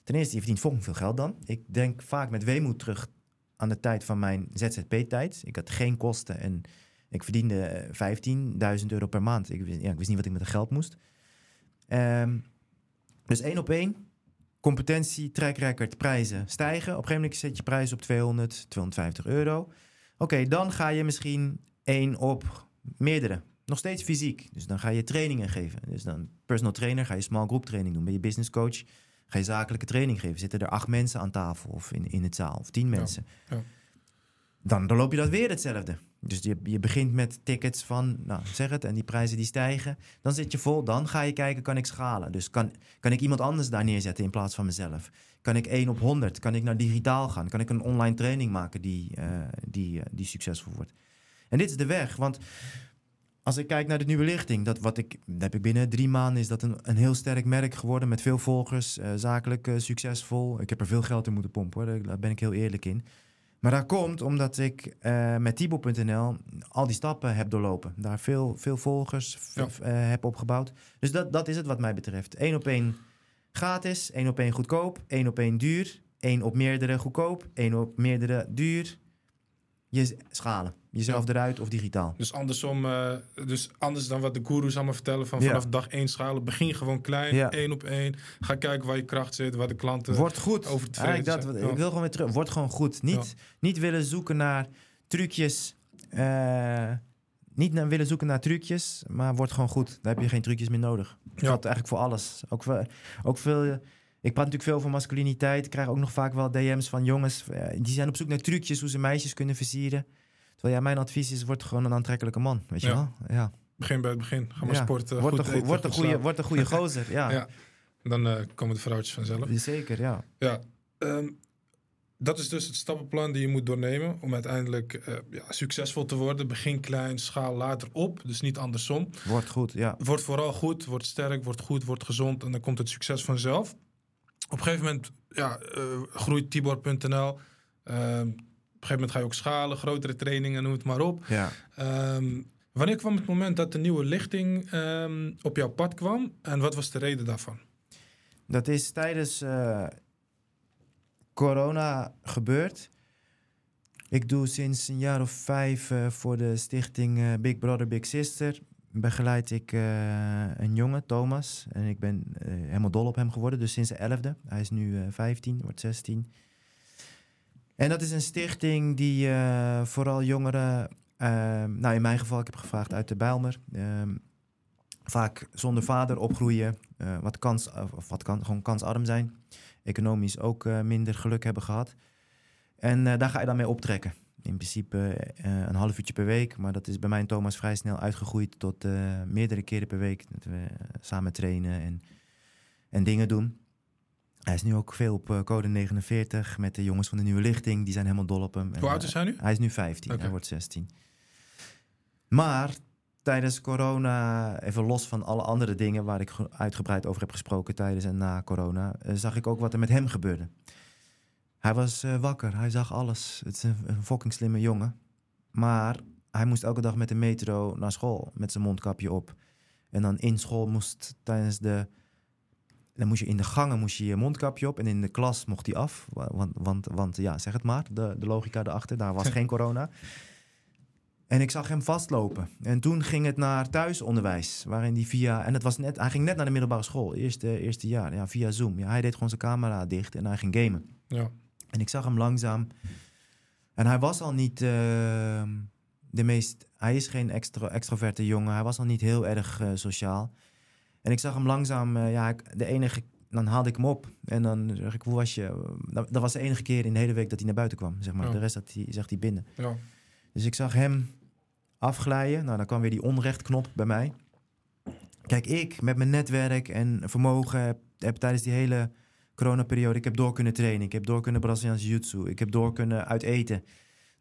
Ten eerste, je verdient fucking veel geld dan. Ik denk vaak met weemoed terug aan de tijd van mijn ZZP-tijd. Ik had geen kosten en ik verdiende eh, 15.000 euro per maand. Ik, wist- ja, ik wist niet wat ik met het geld moest. Ehm, dus één op één. Competentie, track record, prijzen stijgen. Op een gegeven moment zet je prijs op 200, 250 euro. Oké, dan ga je misschien één op meerdere. Nog steeds fysiek. Dus dan ga je trainingen geven. Dus dan personal trainer, ga je small group training doen. Ben je business coach, ga je zakelijke training geven. Zitten er acht mensen aan tafel of in, in het zaal of tien mensen. ja. Dan, dan loop je dat weer hetzelfde. Dus je, je begint met tickets van, nou zeg het, en die prijzen die stijgen. Dan zit je vol, dan ga je kijken, kan ik schalen? Dus kan, kan ik iemand anders daar neerzetten in plaats van mezelf? Kan ik 1 op 100? Kan ik naar digitaal gaan? Kan ik een online training maken die, eh, die, eh, die succesvol wordt? En dit is de weg, want als ik kijk naar de nieuwe lichting, dat wat ik, heb ik binnen drie maanden, is dat een, een heel sterk merk geworden met veel volgers, eh, zakelijk succesvol. Ik heb er veel geld in moeten pompen, hoor. daar ben ik heel eerlijk in. Maar dat komt omdat ik eh, met Tibo.nl al die stappen heb doorlopen. Daar veel, veel volgers Ja. eh, heb opgebouwd. Dus dat, dat is het wat mij betreft. Eén op één gratis, één op één goedkoop, één op één duur, één op meerdere goedkoop, één op meerdere duur. Je schalen. Jezelf eruit of digitaal. Dus andersom, eh, dus anders dan wat de gurus allemaal vertellen van Ja. vanaf dag één schalen. Begin gewoon klein, Ja. één op één. Ga kijken waar je kracht zit, waar de klanten... Word goed. over Eigenlijk dat. Ja. Ik wil gewoon weer terug. Word gewoon goed. Niet, niet willen zoeken naar trucjes. eh, niet naar, willen zoeken naar trucjes, maar word gewoon goed. Daar heb je geen trucjes meer nodig. Dat geldt eigenlijk voor alles. Ook, ook veel... Ik praat natuurlijk veel over masculiniteit. Ik krijg ook nog vaak wel DM's van jongens. eh, die zijn op zoek naar trucjes hoe ze meisjes kunnen versieren. Terwijl ja, mijn advies is, word gewoon een aantrekkelijke man. Weet je Ja. wel? Ja. Begin bij het begin. Ga maar Ja. sporten, Word, goed een, goe- eten, word, een goed goede, word een goede gozer. Ja. Ja. Dan eh, komen de vrouwtjes vanzelf. Zeker, ja. Ja, ehm, dat is dus het stappenplan die je moet doornemen om uiteindelijk eh, ja, succesvol te worden. Begin klein, schaal later op, dus niet andersom. Word goed, ja. Word vooral goed, word sterk, word goed, word gezond en dan komt het succes vanzelf. Op een gegeven moment ja, eh, groeit Tibor.nl. Ehm, op een gegeven moment ga je ook schalen, grotere trainingen, noem het maar op. ja. Ehm, Wanneer kwam het moment dat de nieuwe lichting ehm, op jouw pad kwam en wat was de reden daarvan? Dat is tijdens uh, corona gebeurd. Ik doe sinds een jaar of vijf uh, voor de stichting uh, Big Brother Big Sister. Begeleid ik een jongen, Thomas. En ik ben helemaal dol op hem geworden, dus sinds de 11e. Hij is nu 15, wordt 16. En dat is een stichting die vooral jongeren Ehm, nou, in mijn geval, ik heb gevraagd uit de Bijlmer. Ehm, vaak zonder vader opgroeien, wat, kans, of wat kan gewoon kansarm zijn. Economisch ook minder geluk hebben gehad. En daar ga je dan mee optrekken. In principe een half uurtje per week. Maar dat is bij mij en Thomas vrij snel uitgegroeid tot meerdere keren per week. Dat we samen trainen en, en dingen doen. Hij is nu ook veel op code 49 met de jongens van de nieuwe lichting. Die zijn helemaal dol op hem. Hoe oud is hij nu? Hij is nu 15, okay. hij wordt 16. Maar tijdens corona, even los van alle andere dingen waar ik uitgebreid over heb gesproken tijdens en na corona, eh, zag ik ook wat er met hem gebeurde. Hij was uh, wakker, hij zag alles. Het is een, een fucking slimme jongen. Maar hij moest elke dag met de metro naar school met zijn mondkapje op. En dan in school moest tijdens de. Dan moest je in de gangen moest je, je mondkapje op en in de klas mocht hij af. Want, want, want ja, zeg het maar, de, de logica erachter, daar was geen corona. En ik zag hem vastlopen. En toen ging het naar thuisonderwijs, waarin hij via... En het was net, hij ging net naar de middelbare school, eerste, eerste jaar, ja, via Zoom. Ja, hij deed gewoon zijn camera dicht en hij ging gamen. Ja. En ik zag hem langzaam... En hij was al niet uh, de meest... Hij is geen extro, extroverte jongen, hij was al niet heel erg uh, sociaal. En ik zag hem langzaam, uh, ja, de enige... Dan haalde ik hem op en dan zeg ik, hoe was je? Dat, dat was de enige keer in de hele week dat hij naar buiten kwam, zeg maar. Ja. De rest zag hij, zag hij binnen. Ja. Dus ik zag hem afglijden. Nou, dan kwam weer die onrechtknop bij mij. Kijk, ik met mijn netwerk en vermogen heb, heb tijdens die hele coronaperiode... ik heb door kunnen trainen, ik heb door kunnen Braziliaanse jiu-jitsu... ik heb door kunnen uiteten,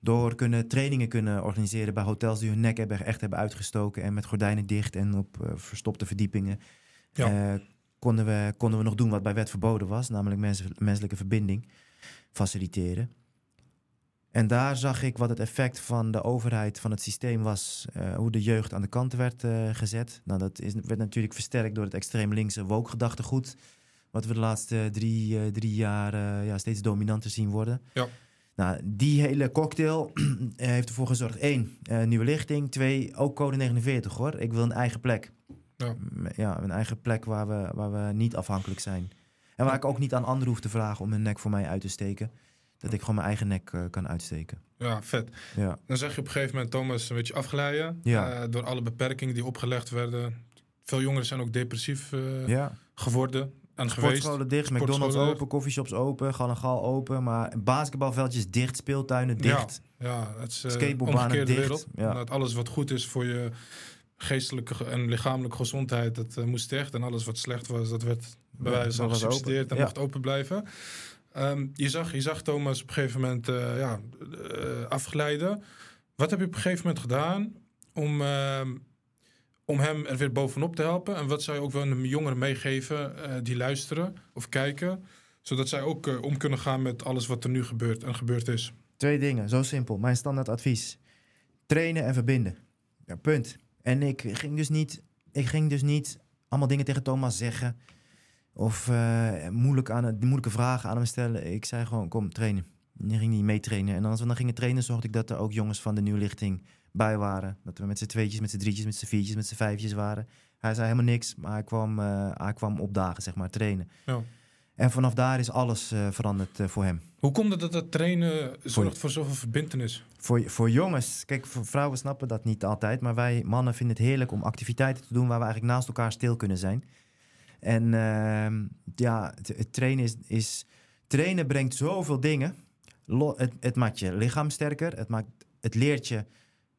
door kunnen trainingen kunnen organiseren... bij hotels die hun nek hebben, echt hebben uitgestoken... en met gordijnen dicht en op uh, verstopte verdiepingen... Ja. Uh, konden, we, konden we nog doen wat bij wet verboden was... namelijk mens, menselijke verbinding faciliteren. En daar zag ik wat het effect van de overheid, van het systeem was. Uh, hoe de jeugd aan de kant werd uh, gezet. Nou, dat is, werd natuurlijk versterkt door het extreem linkse woke-gedachtegoed. Wat we de laatste drie, uh, drie jaar ja, steeds dominanter zien worden. Ja. Nou, die hele cocktail heeft ervoor gezorgd. één, nieuwe lichting. Twee, ook code 49 hoor. Ik wil een eigen plek. Ja. ja, een eigen plek waar we, waar we niet afhankelijk zijn. En waar ik ook niet aan anderen hoef te vragen om hun nek voor mij uit te steken dat ik gewoon mijn eigen nek uh, kan uitsteken. Ja, vet. Ja. Dan zag je op een gegeven moment Thomas een beetje afglijden. Ja. Uh, door alle beperkingen die opgelegd werden. Veel jongeren zijn ook depressief uh, ja. geworden en geweest. Sportscholen dicht, McDonald's open, coffeeshops open, Gal open. Maar basketbalveldjes dicht, speeltuinen dicht. Ja, ja het is skateboardbanen dicht. wereld. Ja. Dat alles wat goed is voor je geestelijke en lichamelijke gezondheid, dat moest dicht. En alles wat slecht was, dat werd bij wijze van gesubsidieerd en ja. mocht open blijven. Um, je, zag, je zag Thomas op een gegeven moment uh, ja, uh, afglijden. Wat heb je op een gegeven moment gedaan om, uh, om hem er weer bovenop te helpen? En wat zou je ook wel een jongeren meegeven uh, die luisteren of kijken? Zodat zij ook om kunnen gaan met alles wat er nu gebeurt en gebeurd is. Twee dingen, zo simpel. Mijn standaard advies. Trainen en verbinden. Ja, punt. En ik ging dus niet, ik ging dus niet allemaal dingen tegen Thomas zeggen... Of uh, moeilijk aan moeilijke vragen aan hem stellen. Ik zei gewoon, kom, trainen. En ging niet meetrainen. En als we dan gingen trainen, zorgde ik dat er ook jongens van de nieuwe lichting bij waren. Dat we met z'n tweetjes, met z'n drietjes, met z'n viertjes, met z'n vijfjes waren. Hij zei helemaal niks, maar hij kwam, uh, hij kwam opdagen, zeg maar, trainen. Ja. En vanaf daar is alles uh, veranderd voor hem. Hoe komt het dat dat trainen zorgt voor, zoveel verbindenis? Voor, voor jongens, kijk, voor vrouwen snappen dat niet altijd. Maar wij mannen vinden het heerlijk om activiteiten te doen waar we eigenlijk naast elkaar stil kunnen zijn. En uh, ja, het, het, trainen is, is, Trainen brengt zoveel dingen. Lo, het, het, maakt je lichaam sterker. Het, maakt, het leert je...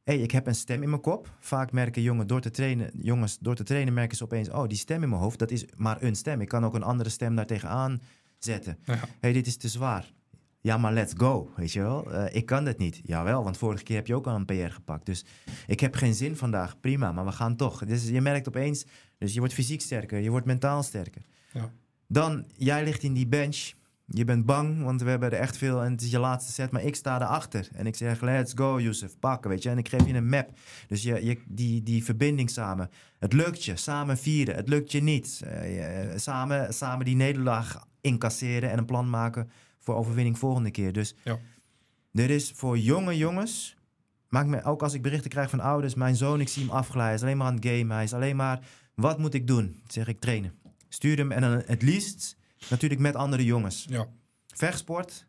hey, ik heb een stem in mijn kop. Vaak merken jongen door te trainen, jongens door te trainen... merken ze opeens... oh, die stem in mijn hoofd, dat is maar een stem. Ik kan ook een andere stem daar tegenaan zetten. Ja. hey, dit is te zwaar. Ja, maar let's go, weet je wel. Uh, ik kan dat niet. Jawel, want vorige keer heb je ook al een PR gepakt. Dus ik heb geen zin vandaag. Prima, maar we gaan toch. Dus je merkt opeens... Dus je wordt fysiek sterker, je wordt mentaal sterker. Ja. Dan, jij ligt in die bench. Je bent bang, want we hebben er echt veel en het is je laatste set, maar ik sta erachter. En ik zeg, let's go, Youssef, pakken, weet je. En ik geef je een map. Dus je, je, die, die verbinding samen. Het lukt je, samen vieren. Het lukt je niet. Uh, samen, samen die nederlaag incasseren en een plan maken voor overwinning volgende keer. Dus ja. er is voor jonge jongens, maakt me, ook als ik berichten krijg van ouders, mijn zoon, ik zie hem afglijden, hij is alleen maar aan het gamen, hij is alleen maar, wat moet ik doen? zeg ik, trainen. Stuur hem en dan het liefst natuurlijk met andere jongens. Ja. Vechtsport,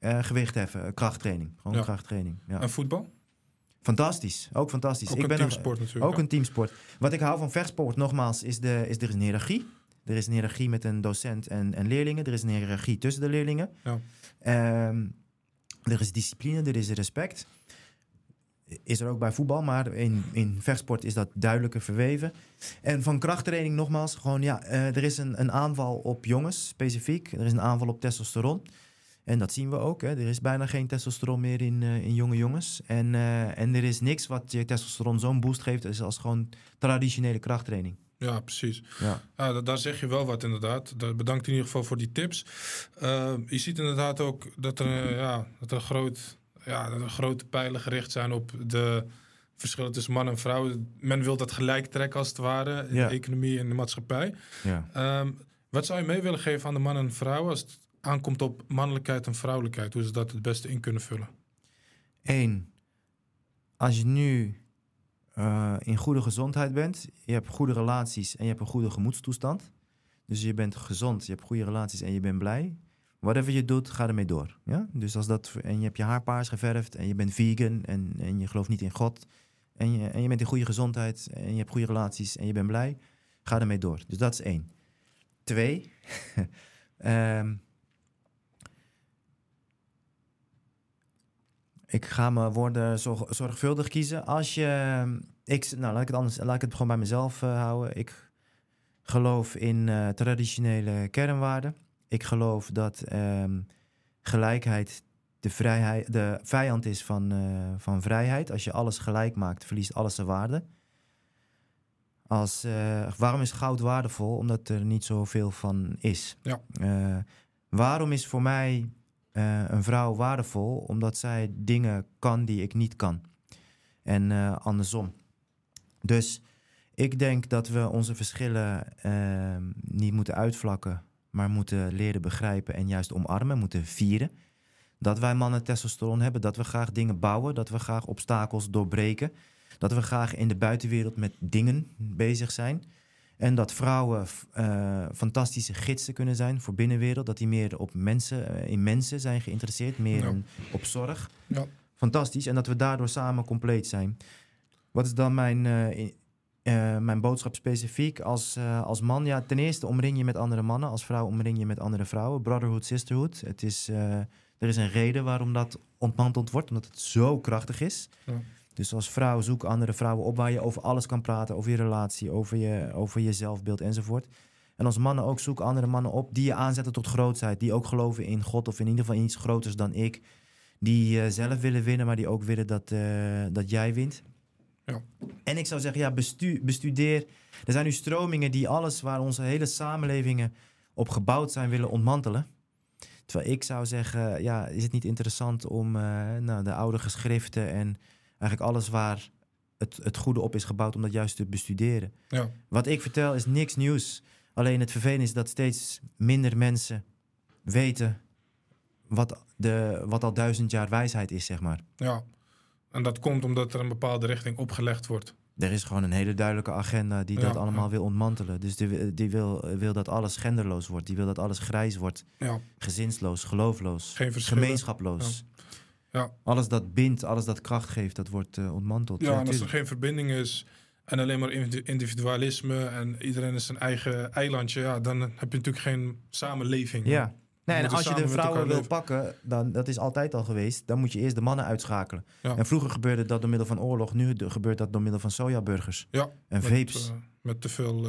uh, gewicht heffen, krachttraining. Gewoon Ja. krachttraining. Ja. En voetbal? Fantastisch, ook fantastisch. Ook ik een ben teamsport natuurlijk. ook een teamsport. Wat ik hou van vechtsport, nogmaals, is, de, is er is een hiërarchie. Er is een hiërarchie met een docent en, en leerlingen. Er is een hiërarchie tussen de leerlingen. Ja. Ehm, er is discipline, er is respect. Is er ook bij voetbal, maar in, in vechtsport is dat duidelijker verweven. En van krachttraining nogmaals, gewoon ja, eh, er is een, een aanval op jongens specifiek. Er is een aanval op testosteron. En dat zien we ook. Hè. Er is bijna geen testosteron meer in, eh, in jonge jongens. En, eh, en er is niks wat je testosteron zo'n boost geeft als, als gewoon traditionele krachttraining. Ja, precies. Ja. Ja, da- daar zeg je wel wat inderdaad. Da- Bedankt in ieder geval voor die tips. Je ziet inderdaad ook dat er, ja, dat er, groot, ja, dat er grote pijlen gericht zijn op de verschillen tussen man en vrouw. Men wil dat gelijk trekken als het ware in Ja. de economie en de maatschappij. Ja. Ehm, wat zou je mee willen geven aan de man en vrouw als het aankomt op mannelijkheid en vrouwelijkheid? Hoe ze dat het beste in kunnen vullen? Eén, als je nu eh, in goede gezondheid bent, je hebt goede relaties en je hebt een goede gemoedstoestand. Dus je bent gezond, je hebt goede relaties en je bent blij. Whatever je doet, ga ermee door. Ja? Dus als dat, en je hebt je haar paars geverfd en je bent vegan en, en je gelooft niet in God. En je, en je bent in goede gezondheid en je hebt goede relaties en je bent blij. Ga ermee door. Dus dat is één. Twee, ehm, Ik ga mijn woorden zorg- zorgvuldig kiezen. Als je. Ik, nou, laat ik het anders. Laat ik het gewoon bij mezelf eh, houden. Ik geloof in eh, traditionele kernwaarden. Ik geloof dat ehm, gelijkheid de, vrijheid, de vijand is van, eh, van vrijheid. Als je alles gelijk maakt, verliest alles zijn waarde. Als, eh, waarom is goud waardevol? Omdat er niet zoveel van is. Ja. Eh, waarom is voor mij een vrouw waardevol? Omdat zij dingen kan die ik niet kan. En andersom. Dus ik denk dat we onze verschillen eh, niet moeten uitvlakken, maar moeten leren begrijpen en juist omarmen, moeten vieren. Dat wij mannen testosteron hebben, dat we graag dingen bouwen, dat we graag obstakels doorbreken, dat we graag in de buitenwereld met dingen bezig zijn. En dat vrouwen eh, fantastische gidsen kunnen zijn voor binnenwereld, dat die meer op mensen, eh, in mensen zijn geïnteresseerd, meer Ja. in- op zorg. Ja. Fantastisch. En dat we daardoor samen compleet zijn. Wat is dan mijn, eh, eh, mijn boodschap specifiek als, eh, als man? Ja, ten eerste omring je met andere mannen. Als vrouw omring je met andere vrouwen. Brotherhood, sisterhood. Het is, eh, er is een reden waarom dat ontmanteld wordt, omdat het zo krachtig is. Ja. Dus als vrouw zoek andere vrouwen op waar je over alles kan praten. Over je relatie, over je, over je zelfbeeld enzovoort. En als mannen ook zoek andere mannen op die je aanzetten tot grootheid. Die ook geloven in God of in ieder geval in iets groters dan ik. Die zelf willen winnen, maar die ook willen dat, dat jij wint. Ja. En ik zou zeggen, ja, bestu bestudeer. Er zijn nu stromingen die alles waar onze hele samenlevingen op gebouwd zijn willen ontmantelen. Terwijl ik zou zeggen, ja, is het niet interessant om eh, nou, de oude geschriften en eigenlijk alles waar het, het goede op is gebouwd, om dat juist te bestuderen. Ja. Wat ik vertel is niks nieuws. Alleen het vervelende is dat steeds minder mensen weten wat, de, wat al duizend jaar wijsheid is, zeg maar. Ja, en dat komt omdat er een bepaalde richting opgelegd wordt. Er is gewoon een hele duidelijke agenda die Ja, dat allemaal ja. wil ontmantelen. Dus die, die wil, wil dat alles genderloos wordt. Die wil dat alles grijs wordt. Ja, Gezinsloos, geloofloos, geen gemeenschaploos. Ja. Alles dat bindt, alles dat kracht geeft, dat wordt eh, ontmanteld. Ja, en als er geen verbinding is en alleen maar individu- individualisme en iedereen is zijn eigen eilandje, ja, dan heb je natuurlijk geen samenleving. ja. Nee, en als je de vrouwen wil pakken, dan, dat is altijd al geweest, dan moet je eerst de mannen uitschakelen. Ja. En vroeger gebeurde dat door middel van oorlog, nu gebeurt dat door middel van sojaburgers Ja, en met, vapes. eh, met te veel.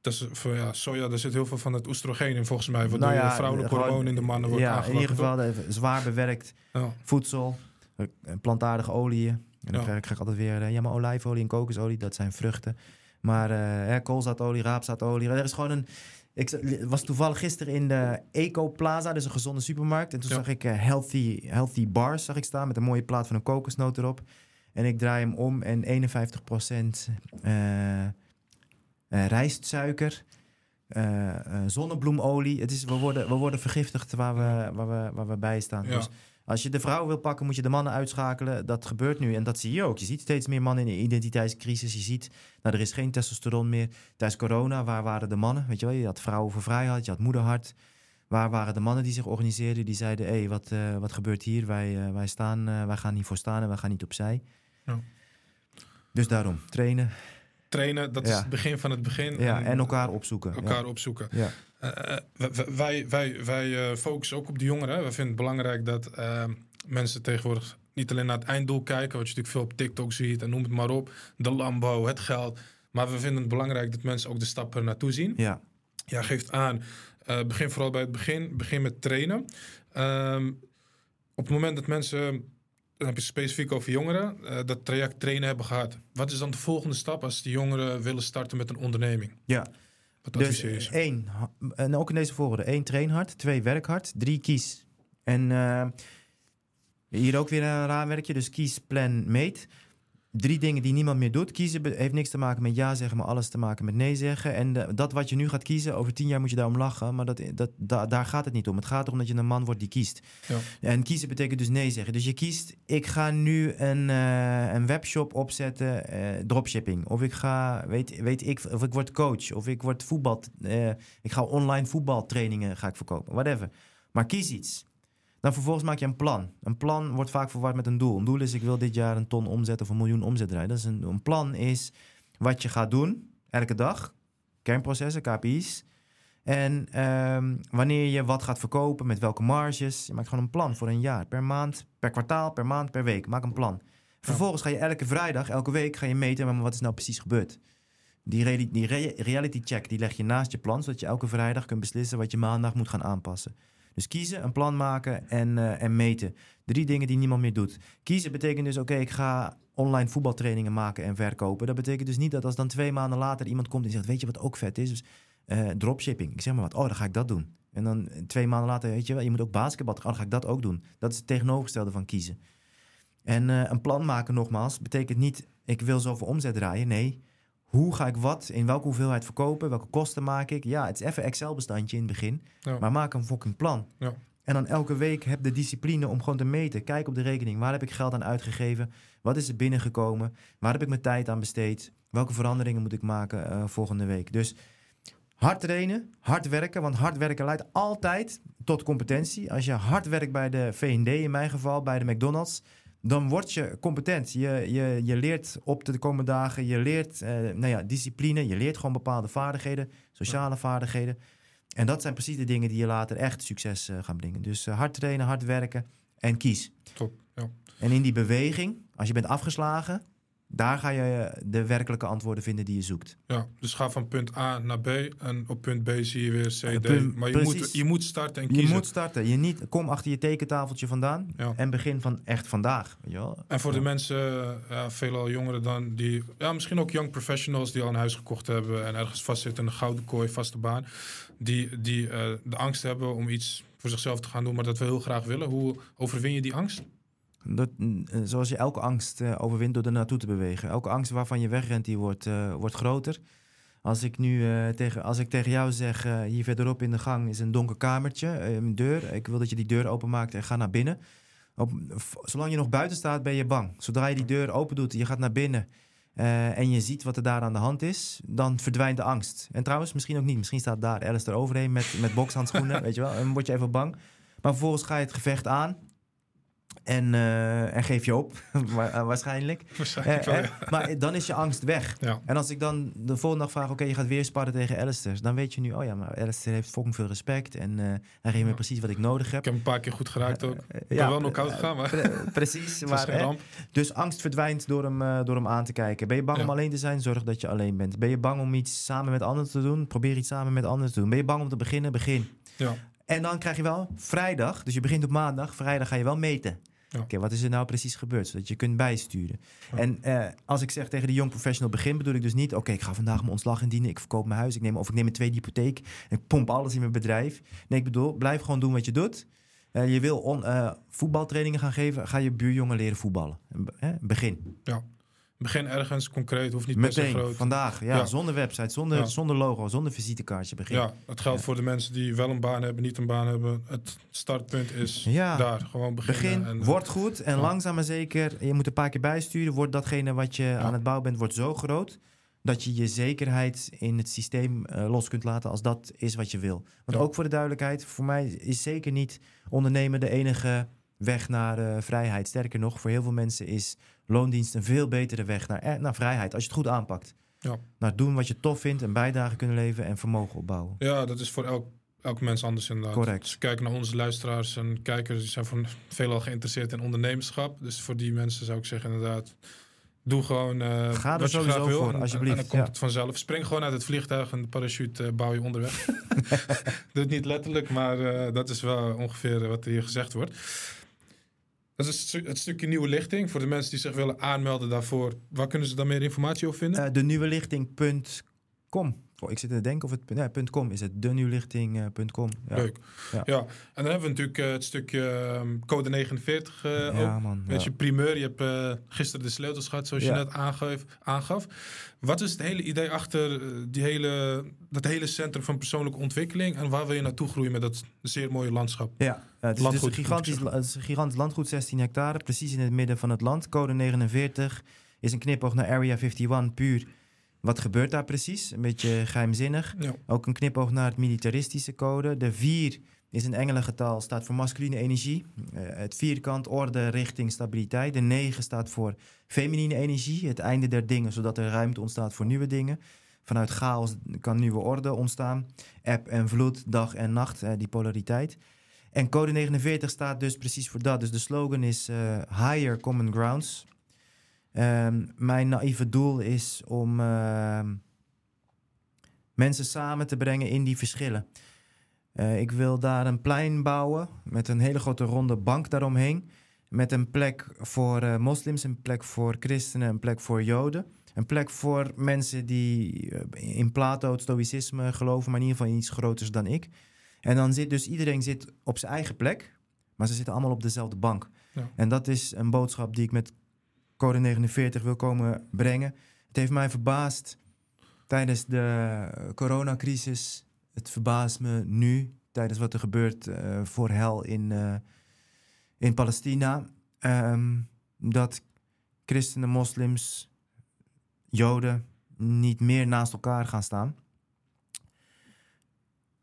tussen- voor, ja, soja, er zit heel veel van het oestrogeen in volgens mij, waardoor Nou ja, vrouwelijke hormoon in de mannen wordt ja, in ieder geval zwaar bewerkt Ja, voedsel, eh, plantaardige oliën. En dan krijg, ik, altijd weer, ja, maar olijfolie en kokosolie, dat zijn vruchten. Maar hè, koolzaadolie, raapzaadolie, er is gewoon een... Ik was toevallig gisteren in de Eco Plaza, dus een gezonde supermarkt. En toen Ja. zag ik eh, healthy, healthy bars zag ik staan met een mooie plaat van een kokosnoot erop. En ik draai hem om en 51% eh, eh, rijstsuiker, eh, eh, zonnebloemolie. Het is, we, worden, we worden vergiftigd waar we, waar we, waar we bij staan. Ja. Dus als je de vrouw wil pakken, moet je de mannen uitschakelen. Dat gebeurt nu en dat zie je ook. Je ziet steeds meer mannen in een identiteitscrisis. Je ziet, nou, er is geen testosteron meer. Tijdens corona, waar waren de mannen? Weet je wel, je had vrouwen voor vrijheid, je had moederhart. Waar waren de mannen die zich organiseerden? Die zeiden, hé, hey, wat, eh, wat gebeurt hier? Wij, eh, wij, staan, eh, wij gaan hiervoor staan en wij gaan niet opzij. Ja. Dus daarom, trainen Trainen, dat is het begin van het begin. ja, en elkaar opzoeken. elkaar opzoeken. Ja. Eh, eh, wij wij, wij eh, focussen ook op de jongeren. We vinden het belangrijk dat eh, mensen tegenwoordig niet alleen naar het einddoel kijken, wat je natuurlijk veel op TikTok ziet en noem het maar op. De Lambo, het geld. Maar we vinden het belangrijk dat mensen ook de stappen naartoe zien. Ja, Ja, geeft aan. begin vooral bij het begin. Begin met trainen. Ehm, op het moment dat mensen, dan heb je specifiek over jongeren, dat traject trainen hebben gehad. Wat is dan de volgende stap als de jongeren willen starten met een onderneming? ja. Wat Dus ze? één, en ook in deze volgorde. één, train hard. Twee, werk hard. Drie, kies. En eh, hier ook weer een raamwerkje. Dus kies, plan, meet. Drie dingen die niemand meer doet. Kiezen heeft niks te maken met ja zeggen, maar alles te maken met nee zeggen. En dat wat je nu gaat kiezen, over tien jaar moet je daarom lachen. Maar dat, dat, da- daar gaat het niet om. Het gaat erom dat je een man wordt die kiest. Ja. En kiezen betekent dus nee zeggen. Dus je kiest, ik ga nu een, eh, een webshop opzetten, eh, dropshipping. Of ik ga, weet, weet ik, of ik word coach. Of ik word voetbal, eh, ik ga online voetbaltrainingen ga ik verkopen. Whatever. Maar kies iets. Dan vervolgens maak je een plan. Een plan wordt vaak verward met een doel. Een doel is, ik wil dit jaar een ton omzet of een miljoen omzet draaien. Dat is een, een plan is wat je gaat doen, elke dag. Kernprocessen, KPI's. En ehm, wanneer je wat gaat verkopen, met welke marges. Je maakt gewoon een plan voor een jaar. Per maand, per kwartaal, per maand, per week. Maak een plan. Vervolgens ga je elke vrijdag, elke week ga je meten... maar wat is nou precies gebeurd. Die, reali- die re- reality check die leg je naast je plan... zodat je elke vrijdag kunt beslissen wat je maandag moet gaan aanpassen. Dus kiezen, een plan maken en, eh, en meten. Drie dingen die niemand meer doet. Kiezen betekent dus, oké, ik ga online voetbaltrainingen maken en verkopen. Dat betekent dus niet dat als dan twee maanden later iemand komt en zegt... weet je wat ook vet is? Dus, eh, dropshipping. Ik zeg maar wat, oh, dan ga ik dat doen. En dan eh, twee maanden later, weet je wel, je moet ook basketbal. Oh, dan ga ik dat ook doen. Dat is het tegenovergestelde van kiezen. En een plan maken, nogmaals, betekent niet... ik wil zoveel omzet draaien. Nee, hoe ga ik wat, in welke hoeveelheid verkopen? Welke kosten maak ik? Ja, het is even Excel-bestandje in het begin. Ja. Maar maak een fucking plan. Ja. En dan elke week heb de discipline om gewoon te meten. Kijk op de rekening. Waar heb ik geld aan uitgegeven? Wat is er binnengekomen? Waar heb ik mijn tijd aan besteed? Welke veranderingen moet ik maken eh, volgende week? Dus hard trainen, hard werken. Want hard werken leidt altijd tot competentie. Als je hard werkt bij de V&D, in mijn geval, bij de McDonald's... dan word je competent. Je, je, je leert op de komende dagen. Je leert eh, nou ja, discipline. Je leert gewoon bepaalde vaardigheden. Sociale vaardigheden. En dat zijn precies de dingen die je later echt succes eh, gaan brengen. Dus eh, hard trainen, hard werken en kies. Top, ja. En in die beweging, als je bent afgeslagen, daar ga je de werkelijke antwoorden vinden die je zoekt. Ja, dus ga van punt A naar B en op punt B zie je weer C, Ja, D. punt- maar je precies. moet, je moet starten en Je kiezen. moet starten. Je niet, kom achter je tekentafeltje vandaan Ja. en begin van echt vandaag. Weet je wel? En voor de Ja. mensen, ja, veelal jongeren dan, die, ja, misschien ook young professionals die al een huis gekocht hebben en ergens vastzitten in een gouden kooi, vaste baan, die, die eh, de angst hebben om iets voor zichzelf te gaan doen, maar dat we heel graag willen. Hoe overwin je die angst? Dat, mm, eh, zoals je elke angst eh, overwint door er naartoe te bewegen. Elke angst waarvan je wegrent, die wordt, eh, wordt groter. Als ik nu tegen, als ik tegen jou zeg, hier verderop in de gang is een donker kamertje, een deur. Ik wil dat je die deur openmaakt en ga naar binnen. Op, zolang je nog buiten staat, ben je bang. Zodra je die deur open doet, je gaat naar binnen en je ziet wat er daar aan de hand is, dan verdwijnt de angst. En trouwens, misschien ook niet. Misschien staat daar Alice eroverheen met, met bokshandschoenen, weet je wel. En dan word je even bang. Maar vervolgens ga je het gevecht aan. En, eh, en geef je op, eh, waarschijnlijk. Waarschijnlijk Eh, wel, maar dan is je angst weg. Ja. En als ik dan de volgende dag vraag, oké, je gaat weer sparren tegen Alistair. Dan weet je nu, oh ja, maar Alistair heeft fucking veel respect. En eh, hij geeft me precies wat ik nodig Ik heb. heb een paar keer goed geraakt ook. Ik ben wel knock-out eh, gegaan, maar pre- precies. maar, hè, dus angst verdwijnt door hem, door hem aan te kijken. Ben je bang om alleen te zijn? Zorg dat je alleen bent. Ben je bang om iets samen met anderen te doen? Probeer iets samen met anderen te doen. Ben je bang om te beginnen? Begin. Ja. En dan krijg je wel vrijdag, dus je begint op maandag. Vrijdag ga je wel meten. Ja. Oké, wat is er nou precies gebeurd? Zodat je kunt bijsturen. Ja. En eh, als ik zeg tegen de young professional begin, bedoel ik dus niet... oké, ik ga vandaag mijn ontslag indienen, ik verkoop mijn huis... Ik neem, of ik neem een tweede hypotheek en ik pomp alles in mijn bedrijf. Nee, ik bedoel, blijf gewoon doen wat je doet. Eh, je wil on, eh, voetbaltrainingen gaan geven, ga je buurjongen leren voetballen. Een be- hè, begin. Ergens concreet, hoeft niet per se Meteen, groot. vandaag. Ja, Ja. zonder website, zonder, Ja. zonder logo, zonder visitekaartje begin. Ja, het geldt Ja. voor de mensen die wel een baan hebben, niet een baan hebben. Het startpunt is daar. Gewoon beginnen. Begin, en, wordt goed en langzaam maar zeker. Je moet een paar keer bijsturen. Wordt datgene wat je aan het bouwen bent, wordt zo groot... dat je je zekerheid in het systeem eh, los kunt laten als dat is wat je wil. Want ook voor de duidelijkheid, voor mij is zeker niet ondernemen de enige weg naar eh, vrijheid. Sterker nog, voor heel veel mensen is loondienst een veel betere weg naar, eh, naar vrijheid. Als je het goed aanpakt. Ja. Naar doen wat je tof vindt, een bijdrage kunnen leveren en vermogen opbouwen. Ja, dat is voor elk, elk mens anders inderdaad. Correct. Als je kijkt naar onze luisteraars en kijkers, die zijn van veelal geïnteresseerd in ondernemerschap. Dus voor die mensen zou ik zeggen inderdaad, doe gewoon eh, Ga er wat je sowieso graag wil. voor, en- en- alsjeblieft, En dan komt ja. het vanzelf. Spring gewoon uit het vliegtuig en de parachute eh, bouw je onderweg. Doe het niet letterlijk, maar dat is wel ongeveer wat er hier gezegd wordt. Dat is het, stu- het stukje nieuwe lichting. Voor de mensen die zich willen aanmelden daarvoor, waar kunnen ze dan meer informatie over vinden? Eh de nieuwelichting.com. Oh, ik zit te denken of het .com is het. denewelichting.com. Ja. Leuk. Ja. Ja. en dan hebben we natuurlijk eh, het stukje ehm, code 49 eh, ook. Ja, man. Weet ja. je, primeur. Je hebt eh, gisteren de sleutels gehad, zoals Ja. je net aangaf, aangaf. Wat is het hele idee achter eh, die hele, dat hele centrum van persoonlijke ontwikkeling? En waar wil je naartoe groeien met dat zeer mooie landschap? Ja, eh, het is dus een gigantisch, het is een gigantisch landgoed, 16 hectare, precies in het midden van het land. Code 49 is een knipoog naar Area 51, puur. Wat gebeurt daar precies? Een beetje geheimzinnig. Ja, Ook een knipoog naar het militaristische code. De 4 is een engelengetal, staat voor masculine energie. Eh, het vierkant, orde, richting, stabiliteit. De 9 staat voor feminine energie, het einde der dingen, zodat er ruimte ontstaat voor nieuwe dingen. Vanuit chaos kan nieuwe orde ontstaan. App en vloed, dag en nacht, eh, die polariteit. En code 49 staat dus precies voor dat. Dus de slogan is eh, Higher Common Grounds. Ehm, mijn naïeve doel is om ehm, mensen samen te brengen in die verschillen. Eh, ik wil daar een plein bouwen met een hele grote ronde bank daaromheen. Met een plek voor eh, moslims, een plek voor christenen, een plek voor joden. Een plek voor mensen die eh, in Plato, het stoïcisme geloven, maar in ieder geval in iets groters dan ik. En dan zit dus iedereen zit op zijn eigen plek, maar ze zitten allemaal op dezelfde bank. Ja. En dat is een boodschap die ik met Code 49 wil komen brengen. Het heeft mij verbaasd tijdens de coronacrisis. Het verbaast me nu, tijdens wat er gebeurt eh, voor hel in, eh, in Palestina. ehm, dat christenen, moslims, joden niet meer naast elkaar gaan staan.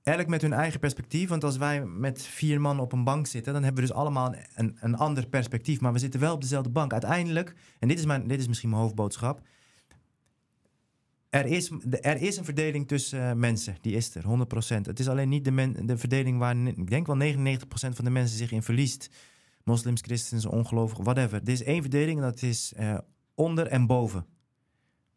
Elk met hun eigen perspectief. Want als wij met vier man op een bank zitten, dan hebben we dus allemaal een, een, ander perspectief. Maar we zitten wel op dezelfde bank. Uiteindelijk, en dit is, mijn, dit is misschien mijn hoofdboodschap. Er is, er is een verdeling tussen eh, mensen, die is er, 100%. Het is alleen niet de, men, de verdeling waar, ik denk wel 99% van de mensen zich in verliest. Moslims, christens, ongelovigen, whatever. Er is één verdeling en dat is eh, onder en boven.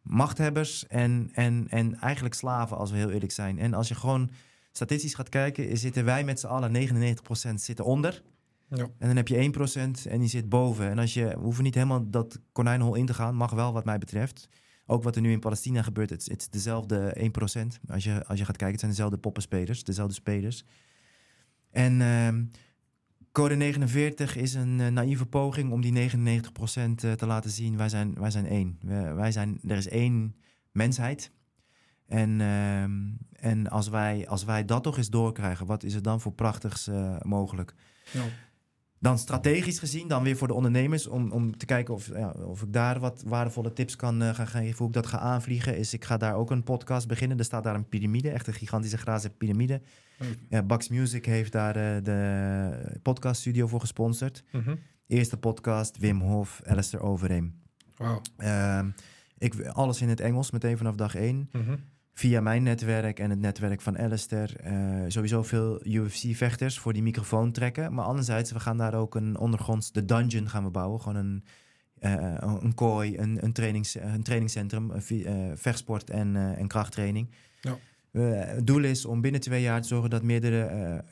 Machthebbers en, en, en eigenlijk slaven, als we heel eerlijk zijn. En als je gewoon statistisch gaat kijken, zitten wij met z'n allen 99% zitten onder. Ja. En dan heb je 1% en die zit boven. En als je, we hoeven niet helemaal dat konijnenhol in te gaan, mag wel wat mij betreft. Ook wat er nu in Palestina gebeurt, het is- het is dezelfde 1%. Als je, als je gaat kijken, het zijn dezelfde poppenspelers, dezelfde spelers. En ehm, code 49 is een eh, naïeve poging om die 99% eh, te laten zien. Wij zijn, wij zijn één. We- wij zijn, er is één mensheid. En, ehm, en als, wij, als wij dat toch eens doorkrijgen, wat is er dan voor prachtigs eh, mogelijk? Ja. Dan strategisch gezien, dan weer voor de ondernemers, om, om te kijken of, ja, of ik daar wat waardevolle tips kan eh, gaan geven, hoe ik dat ga aanvliegen, is ik ga daar ook een podcast beginnen. Er staat daar een piramide, echt een gigantische glazen piramide. Ja, Bax Music heeft daar eh, de podcaststudio voor gesponsord. Mhm. Eerste podcast, Wim Hof, Alistair Overeem. Wauw. Ehm, ik, alles in het Engels, meteen vanaf dag één. Mhm. Via mijn netwerk en het netwerk van Alistair. eh, sowieso veel UFC-vechters voor die microfoon trekken. Maar anderzijds, we gaan daar ook een ondergronds... De dungeon gaan we bouwen. Gewoon een, eh, een kooi, een, een, trainings, een trainingscentrum. een eh, vechtsport en, en krachttraining. Ja. Het doel is om binnen twee jaar te zorgen dat meerdere...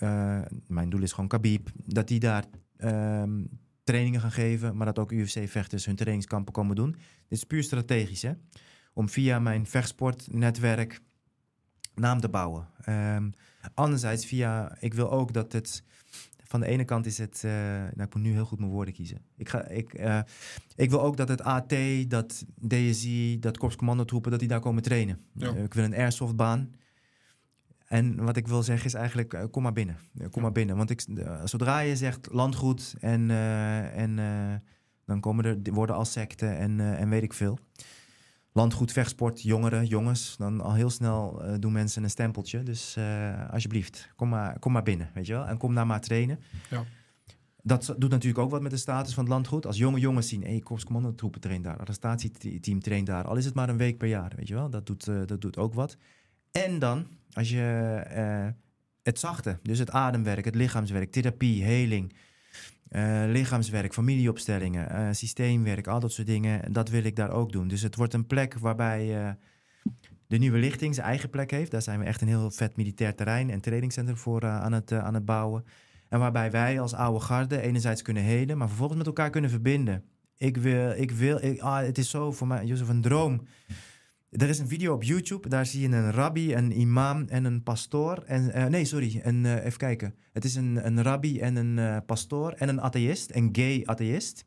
mijn doel is gewoon Khabib. Dat die daar ehm, trainingen gaan geven, maar dat ook UFC-vechters hun trainingskampen komen doen. Dit is puur strategisch, hè? Om via mijn vechtsportnetwerk naam te bouwen. Um, anderzijds via, ik wil ook dat het van de ene kant is het, uh, nou, ik moet nu heel goed mijn woorden kiezen. Ik, ga, ik, uh, ik wil ook dat het AT, dat DSI, dat korpscommandotroepen, dat die daar komen trainen. Ja. Uh, ik wil een airsoftbaan. En wat ik wil zeggen is eigenlijk, kom maar binnen. kom Ja. maar binnen. Want ik, zodra je zegt landgoed en, en dan komen er worden als secten en, en weet ik veel. Landgoed, vechtsport, jongeren, jongens. Dan al heel snel uh, doen mensen een stempeltje. Dus uh, alsjeblieft, kom maar, kom maar binnen, weet je wel. En kom daar maar trainen. Ja. Dat doet natuurlijk ook wat met de status van het landgoed. Als jonge jongens zien, hé, hey, traint daar. Arrestatieteam traint daar. Al is het maar een week per jaar, weet je wel. Dat doet, uh, dat doet ook wat. En dan, als je het zachte, dus het ademwerk, het lichaamswerk, therapie, heling... Uh, lichaamswerk, familieopstellingen, uh, systeemwerk, al dat soort dingen. Dat wil ik daar ook doen. Dus het wordt een plek waarbij uh, de nieuwe lichting zijn eigen plek heeft. Daar zijn we echt een heel vet militair terrein en trainingscentrum voor aan, het, aan het bouwen. En waarbij wij als oude garde enerzijds kunnen heden, maar vervolgens met elkaar kunnen verbinden. Ik wil, ik wil, ah, het is zo voor mij, Jozef, een droom. Er is een video op YouTube, daar zie je een rabbi, een imam en een pastoor. En, uh, nee, sorry, een, uh, even kijken. Het is een, een rabbi en een uh, pastoor en een atheïst, een gay atheïst.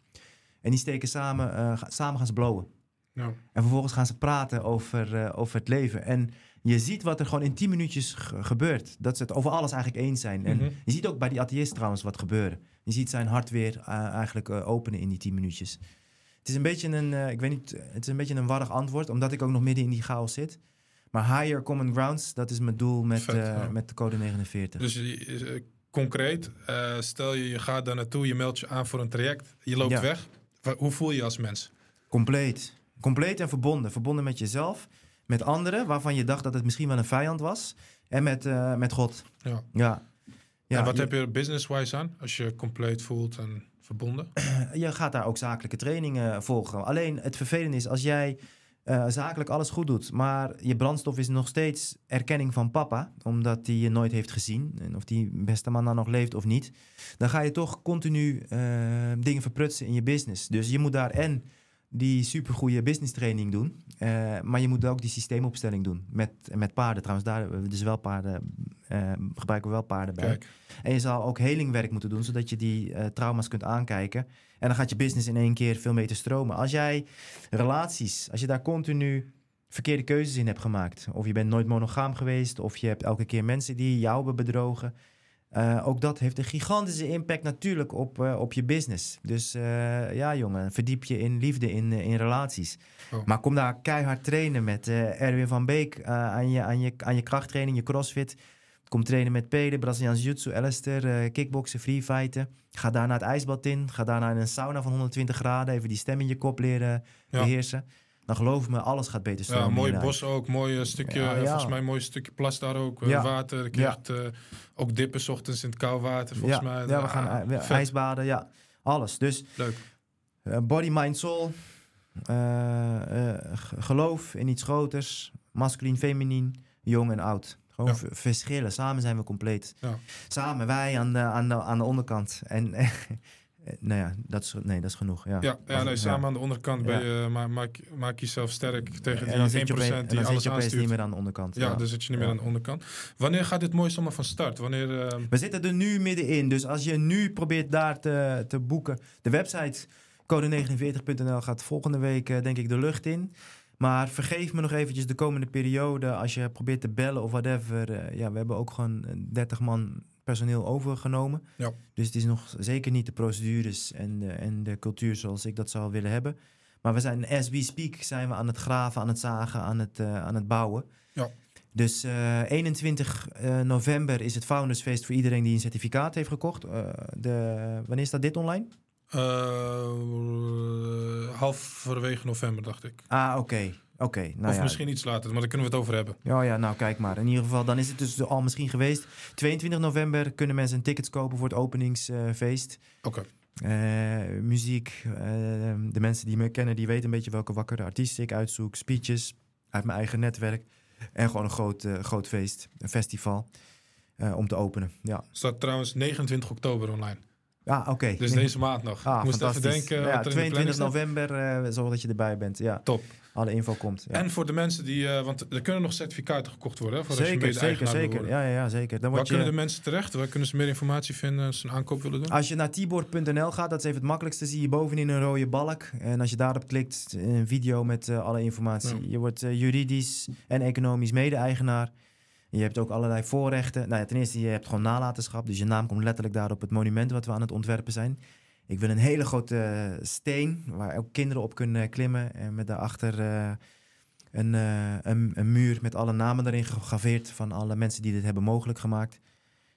En die steken samen, samen gaan ze blowen. Ja. En vervolgens gaan ze praten over, over het leven. En je ziet wat er gewoon in 10 minuutjes gebeurt. Dat ze het over alles eigenlijk eens zijn. En Mhm. je ziet ook bij die atheïst trouwens wat gebeuren. Je ziet zijn hart weer eigenlijk openen in die 10 minuutjes. Het is een beetje een, uh, ik weet niet, het is een beetje een warrig antwoord, omdat ik ook nog midden in die chaos zit. Maar higher common grounds, dat is mijn doel met, Vet, uh, ja. met de code 49. Dus uh, concreet, stel je, je gaat daar naartoe, je meldt je aan voor een traject, je loopt Ja. weg. Wa- Hoe voel je je als mens? Compleet. Compleet en verbonden. Verbonden met jezelf, met anderen, waarvan je dacht dat het misschien wel een vijand was. En met, uh, met God. Ja. Ja. ja en wat je, heb je business-wise aan als je compleet voelt en verbonden? je gaat daar ook zakelijke trainingen volgen. Alleen het vervelende is als jij uh, zakelijk alles goed doet, maar je brandstof is nog steeds erkenning van papa, omdat hij je nooit heeft gezien en of die beste man dan nog leeft of niet, dan ga je toch continu uh, dingen verprutsen in je business. Dus je moet daar en die supergoeie business training doen, uh, maar je moet ook die systeemopstelling doen met, met paarden. Trouwens, daar dus wel paarden, uh, gebruiken we wel paarden bij. Kijk. En je zal ook helingwerk moeten doen, zodat je die uh, trauma's kunt aankijken. En dan gaat je business in één keer veel beter stromen. Als jij relaties, als je daar continu verkeerde keuzes in hebt gemaakt, of je bent nooit monogaam geweest, of je hebt elke keer mensen die jou hebben bedrogen. Uh, ook dat heeft een gigantische impact natuurlijk op, uh, op je business. Dus uh, ja, jongen, verdiep je in liefde, in, in relaties. Oh. Maar kom daar keihard trainen met Erwin van Beek aan, je, aan, je, aan je krachttraining, je crossfit. Kom trainen met Pede, Braziliaans Jiu-Jitsu, Alistair, kickboksen, freefighten. Ga daarna het ijsbad in. Ga daarna in een sauna van 120 graden. Even die stem in je kop leren Ja. Dan geloof me, alles gaat beter stromen. Ja, mooi bos ook, mooi eh, stukje, Ja, ja. volgens mij een mooi stukje plas daar ook, eh, Ja. water. Echt, eh, ook dippen 's ochtends in het koud water, volgens ja, mij. ja, we Ah, gaan uh, ijsbaden, ja. Alles. Dus Leuk. uh, body, mind, soul. Uh, uh, geloof in iets groters. Masculien, feminien. Jong en oud. Gewoon verschillen. Samen zijn we compleet. Samen, wij aan de, aan de, aan de onderkant. En nou ja, dat is, nee, dat is genoeg. Ja, Ja, ja, nee, samen aan de onderkant ben je, ma maak, maak jezelf sterk tegen en dan die 1% zit je, opeens, en die dan zit alles je opeens niet meer aan de onderkant. Ja, dan zit je niet meer aan de onderkant. Wanneer gaat dit mooiste allemaal van start? Wanneer, eh, We zitten er nu middenin. Dus als je nu probeert daar te, te boeken. De website code49.nl gaat volgende week eh, denk ik de lucht in. Maar vergeef me nog eventjes de komende periode. Als je probeert te bellen of whatever. eh, ja, we hebben ook gewoon eh, 30 man personeel overgenomen. Ja. Dus het is nog zeker niet de procedures en de, en de cultuur zoals ik dat zou willen hebben. Maar we zijn, as we speak, zijn we aan het graven, aan het zagen, aan het, uh, aan het bouwen. Ja. Dus uh, 21 uh, november is het Foundersfeest voor iedereen die een certificaat heeft gekocht. De, wanneer staat dit online? Halverwege november, dacht ik. Ah, oké. Okay. Oké, okay, nou of ja. misschien iets later, maar daar kunnen we het over hebben. Ja, ja, nou kijk maar. In ieder geval, dan is het dus al misschien geweest. 22 november kunnen mensen tickets kopen voor het openingsfeest. Oké. Okay. Uh, muziek. Uh, de mensen die me kennen, die weten een beetje welke wakkere artiesten ik uitzoek. Speeches uit mijn eigen netwerk. En gewoon een groot, uh, groot feest, een festival. Uh, om te openen, ja. Staat trouwens 29 oktober online. Ah, oké. Dus deze maand nog. Ah, ik moest even denken. Ja, wat er in de 22 planning staat. november, eh zorg dat je erbij bent. Ja, Top. Alle info komt. Ja. En voor de mensen die, eh, want er kunnen nog certificaten gekocht worden. Hè, voor als je zeker, zeker, wil zeker. worden. Ja, ja, ja, zeker. Dan Waar kunnen de mensen terecht? Waar kunnen ze meer informatie vinden als ze een aankoop willen doen? als je naar tibor.nl gaat, dat is even het makkelijkste, zie je bovenin een rode balk. En als je daarop klikt, een video met eh, alle informatie. Ja. Je wordt eh, juridisch en economisch mede-eigenaar. Je hebt ook allerlei voorrechten. Nou ja, ten eerste, je hebt gewoon nalatenschap. Dus je naam komt letterlijk daar op het monument wat we aan het ontwerpen zijn. Ik wil een hele grote eh, steen waar ook kinderen op kunnen klimmen. En met daarachter eh, een, eh, een, een muur met alle namen erin gegraveerd van alle mensen die dit hebben mogelijk gemaakt.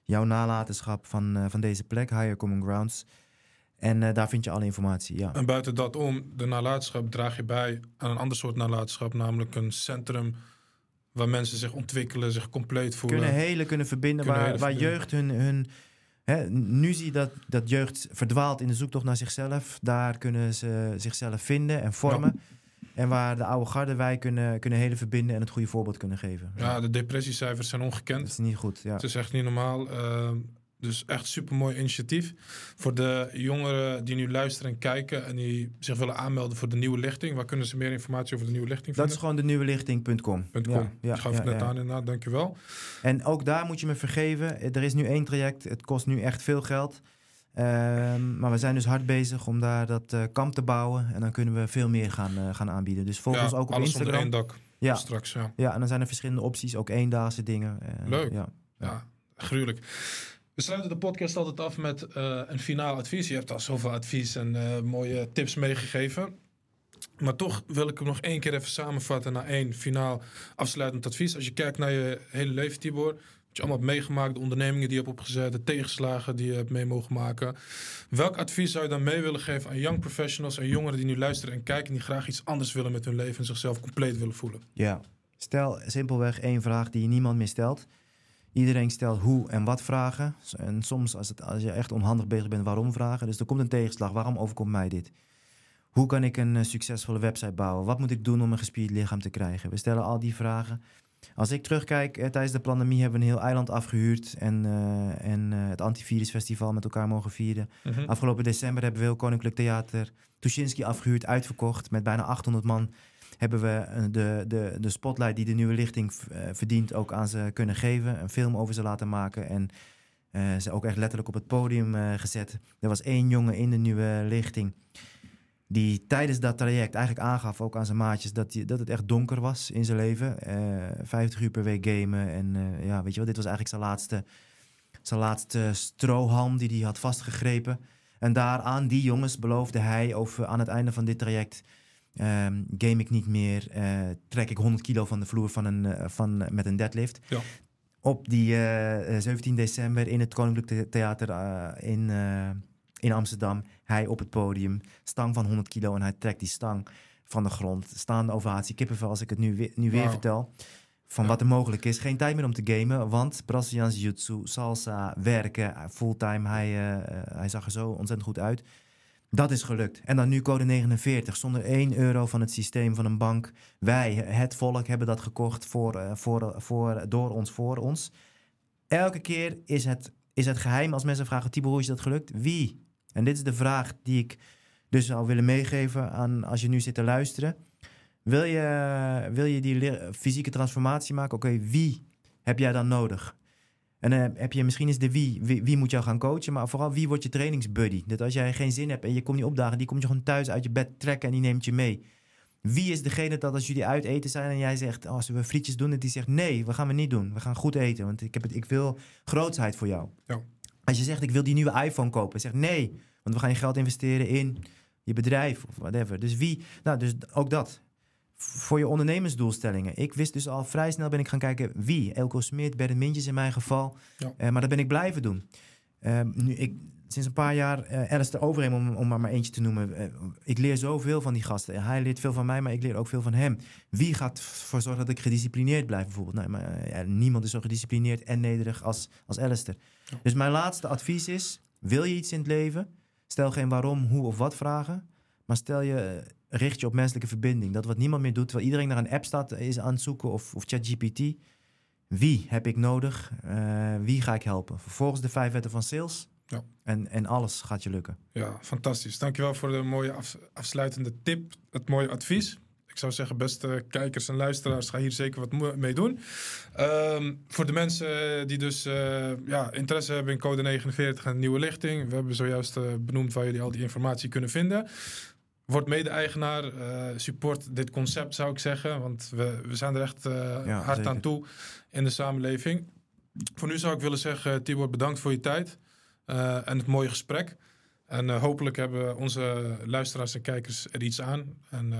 Jouw nalatenschap van, eh, van deze plek, Higher Common Grounds. En eh, daar vind je alle informatie, ja. En buiten dat om, de nalatenschap draag je bij aan een ander soort nalatenschap. Namelijk een centrum waar mensen zich ontwikkelen, zich compleet voelen. Kunnen hele kunnen verbinden, Kunnen waar, waar verbinden. jeugd hun... hun hè, nu zie je dat, dat jeugd verdwaalt in de zoektocht naar zichzelf. Daar kunnen ze zichzelf vinden en vormen. En waar de oude garde wij kunnen, kunnen hele verbinden en het goede voorbeeld kunnen geven. Ja, de depressiecijfers zijn Dat ongekend. is niet goed, ja. Het is echt niet normaal. Ehm, dus echt super mooi initiatief. Voor de jongeren die nu luisteren en kijken en die zich willen aanmelden voor de nieuwe lichting. Waar kunnen ze meer informatie over de nieuwe lichting Dat is vinden? gewoon de nieuwelichting.com. Punt Ja, ja, Ik gaf ja, het net ja. aan inderdaad, dankjewel. En ook daar moet je me vergeven. Er is nu één traject. Het kost nu echt veel geld. Ehm, maar we zijn dus hard bezig om daar dat eh, kamp te bouwen. En dan kunnen we veel meer gaan, eh, gaan aanbieden. Dus volg Ja, ons ook op alles onder Instagram. één dak Ja, straks. Ja. ja, en dan zijn er verschillende opties. Ook eendaagse dingen. Eh, Leuk. Ja. Ja, gruwelijk. We sluiten de podcast altijd af met eh, een finaal advies. Je hebt al zoveel advies en eh, mooie tips meegegeven. Maar toch wil ik hem nog één keer even samenvatten naar één finaal afsluitend advies. Als je kijkt naar je hele leven, Tibor, wat je allemaal hebt meegemaakt, de ondernemingen die je hebt opgezet, de tegenslagen die je hebt mee mogen maken. Welk advies zou je dan mee willen geven aan young professionals en jongeren die nu luisteren en kijken en die graag iets anders willen met hun leven en zichzelf compleet willen voelen? Ja. Stel simpelweg één vraag die niemand meer stelt. Iedereen stelt hoe en wat vragen. En soms, als, het, als je echt onhandig bezig bent, waarom vragen. Dus er komt een tegenslag. Waarom overkomt mij dit? Hoe kan ik een eh, succesvolle website bouwen? Wat moet ik doen om een gespierd lichaam te krijgen? We stellen al die vragen. Als ik terugkijk, eh, tijdens de pandemie hebben we een heel eiland afgehuurd. En, eh, en eh, het antivirusfestival met elkaar mogen vieren. Afgelopen december hebben we heel Koninklijk Theater Tuschinski afgehuurd, uitverkocht. Met bijna 800 man hebben we eh, de, de, de spotlight die de nieuwe lichting eh, verdient ook aan ze kunnen geven. Een film over ze laten maken en eh, ze ook echt letterlijk op het podium gezet. Er was één jongen in de nieuwe lichting die tijdens dat traject eigenlijk aangaf, ook aan zijn maatjes, dat, hij, dat het echt donker was in zijn leven. Eh 50 uur per week gamen en ja, weet je wel, dit was eigenlijk zijn laatste, zijn laatste strohalm die hij had vastgegrepen. En daaraan die jongens beloofde hij over aan het einde van dit traject ehm, game ik niet meer, eh, trek ik 100 kilo van de vloer van een, eh, van, met een deadlift. Ja. Op die eh, eh, 17 december in het Koninklijk The- Theater eh, in, eh, in Amsterdam. Hij op het podium, stang van 100 kilo en hij trekt die stang van de grond. Staande ovatie, kippenvel als ik het nu, weer- nu weer vertel. Van Ja. wat er mogelijk is. Geen tijd meer om te gamen, want Braziliaans Jiu-Jitsu, salsa, werken, eh, fulltime. Hij, eh, eh, hij zag er zo ontzettend goed uit. Dat is gelukt. En dan nu code 49, zonder 1 euro van het systeem van een bank. Wij, het volk, hebben dat gekocht voor, eh, voor, voor, door ons, voor ons. Elke keer is het, is het geheim als mensen vragen: Tibor, hoe is dat gelukt? Wie? En dit is de vraag die ik dus zou willen meegeven aan als je nu zit te luisteren. Wil je, wil je die fysieke transformatie maken? Oké, wie heb jij dan nodig? En dan heb je misschien is de wie, wie, wie moet jou gaan coachen, maar vooral wie wordt je trainingsbuddy? Dat als jij geen zin hebt en je komt niet opdagen, die komt je gewoon thuis uit je bed trekken en die neemt je mee. Wie is degene dat als jullie uit eten zijn en jij zegt, oh, zullen we frietjes doen? En die zegt, nee, we gaan we niet doen. We gaan goed eten, want ik, heb het, ik wil grootsheid voor jou. Ja. Als je zegt, ik wil die nieuwe iPhone kopen, zeg nee, want we gaan je geld investeren in je bedrijf of whatever. Dus wie, nou, dus ook dat. Voor je ondernemersdoelstellingen. Ik wist dus al vrij snel ben ik gaan kijken wie. Elko Smit, Bernd Mintjes in mijn geval. Ja. Eh, maar dat ben ik blijven doen. Ehm, nu, ik, sinds een paar jaar, eh Alistair Overeem, om, om maar, maar eentje te noemen. eh, ik leer zoveel van die gasten. Hij leert veel van mij, maar ik leer ook veel van hem. Wie gaat ervoor zorgen dat ik gedisciplineerd blijf bijvoorbeeld? Nee, maar, ja, niemand is zo gedisciplineerd en nederig als, als Alistair. Ja. Dus mijn laatste advies is, wil je iets in het leven? Stel geen waarom, hoe of wat vragen. Maar stel je, richt je op menselijke verbinding. Dat wat niemand meer doet, terwijl iedereen naar een app staat, is aan het zoeken of, of ChatGPT. Wie heb ik nodig? Eh, wie ga ik helpen? Vervolgens de vijf wetten van sales. Ja. En, en alles gaat je lukken. Ja, fantastisch. Dankjewel voor de mooie af- afsluitende tip, het mooie advies. Ik zou zeggen, beste kijkers en luisteraars, ga hier zeker wat mee doen. Ehm, voor de mensen die dus eh, ja, interesse hebben in code 49 en nieuwe lichting. We hebben zojuist eh, benoemd waar jullie al die informatie kunnen vinden. Word mede-eigenaar, eh, support dit concept zou ik zeggen. Want we, we zijn er echt eh, Ja, hard zeker. aan toe in de samenleving. Voor nu zou ik willen zeggen, Tibor, bedankt voor je tijd eh, en het mooie gesprek. En eh, hopelijk hebben onze luisteraars en kijkers er iets aan. En eh,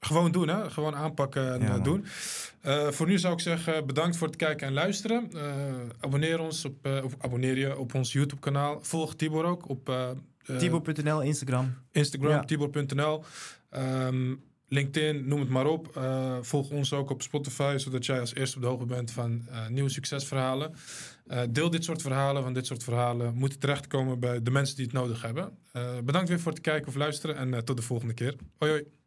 gewoon doen, hè? Gewoon aanpakken en Ja, eh, doen. Eh, voor nu zou ik zeggen, bedankt voor het kijken en luisteren. Eh, abonneer ons op, eh, of abonneer je op ons YouTube-kanaal. Volg Tibor ook op eh, Tibor.nl, Instagram. Instagram, Ja. Tibor.nl. Ehm, LinkedIn, noem het maar op. Eh, volg ons ook op Spotify, zodat jij als eerste op de hoogte bent van eh, nieuwe succesverhalen. Deel dit soort verhalen, want dit soort verhalen moeten terechtkomen bij de mensen die het nodig hebben. Bedankt weer voor het kijken of luisteren en tot de volgende keer. Hoi hoi.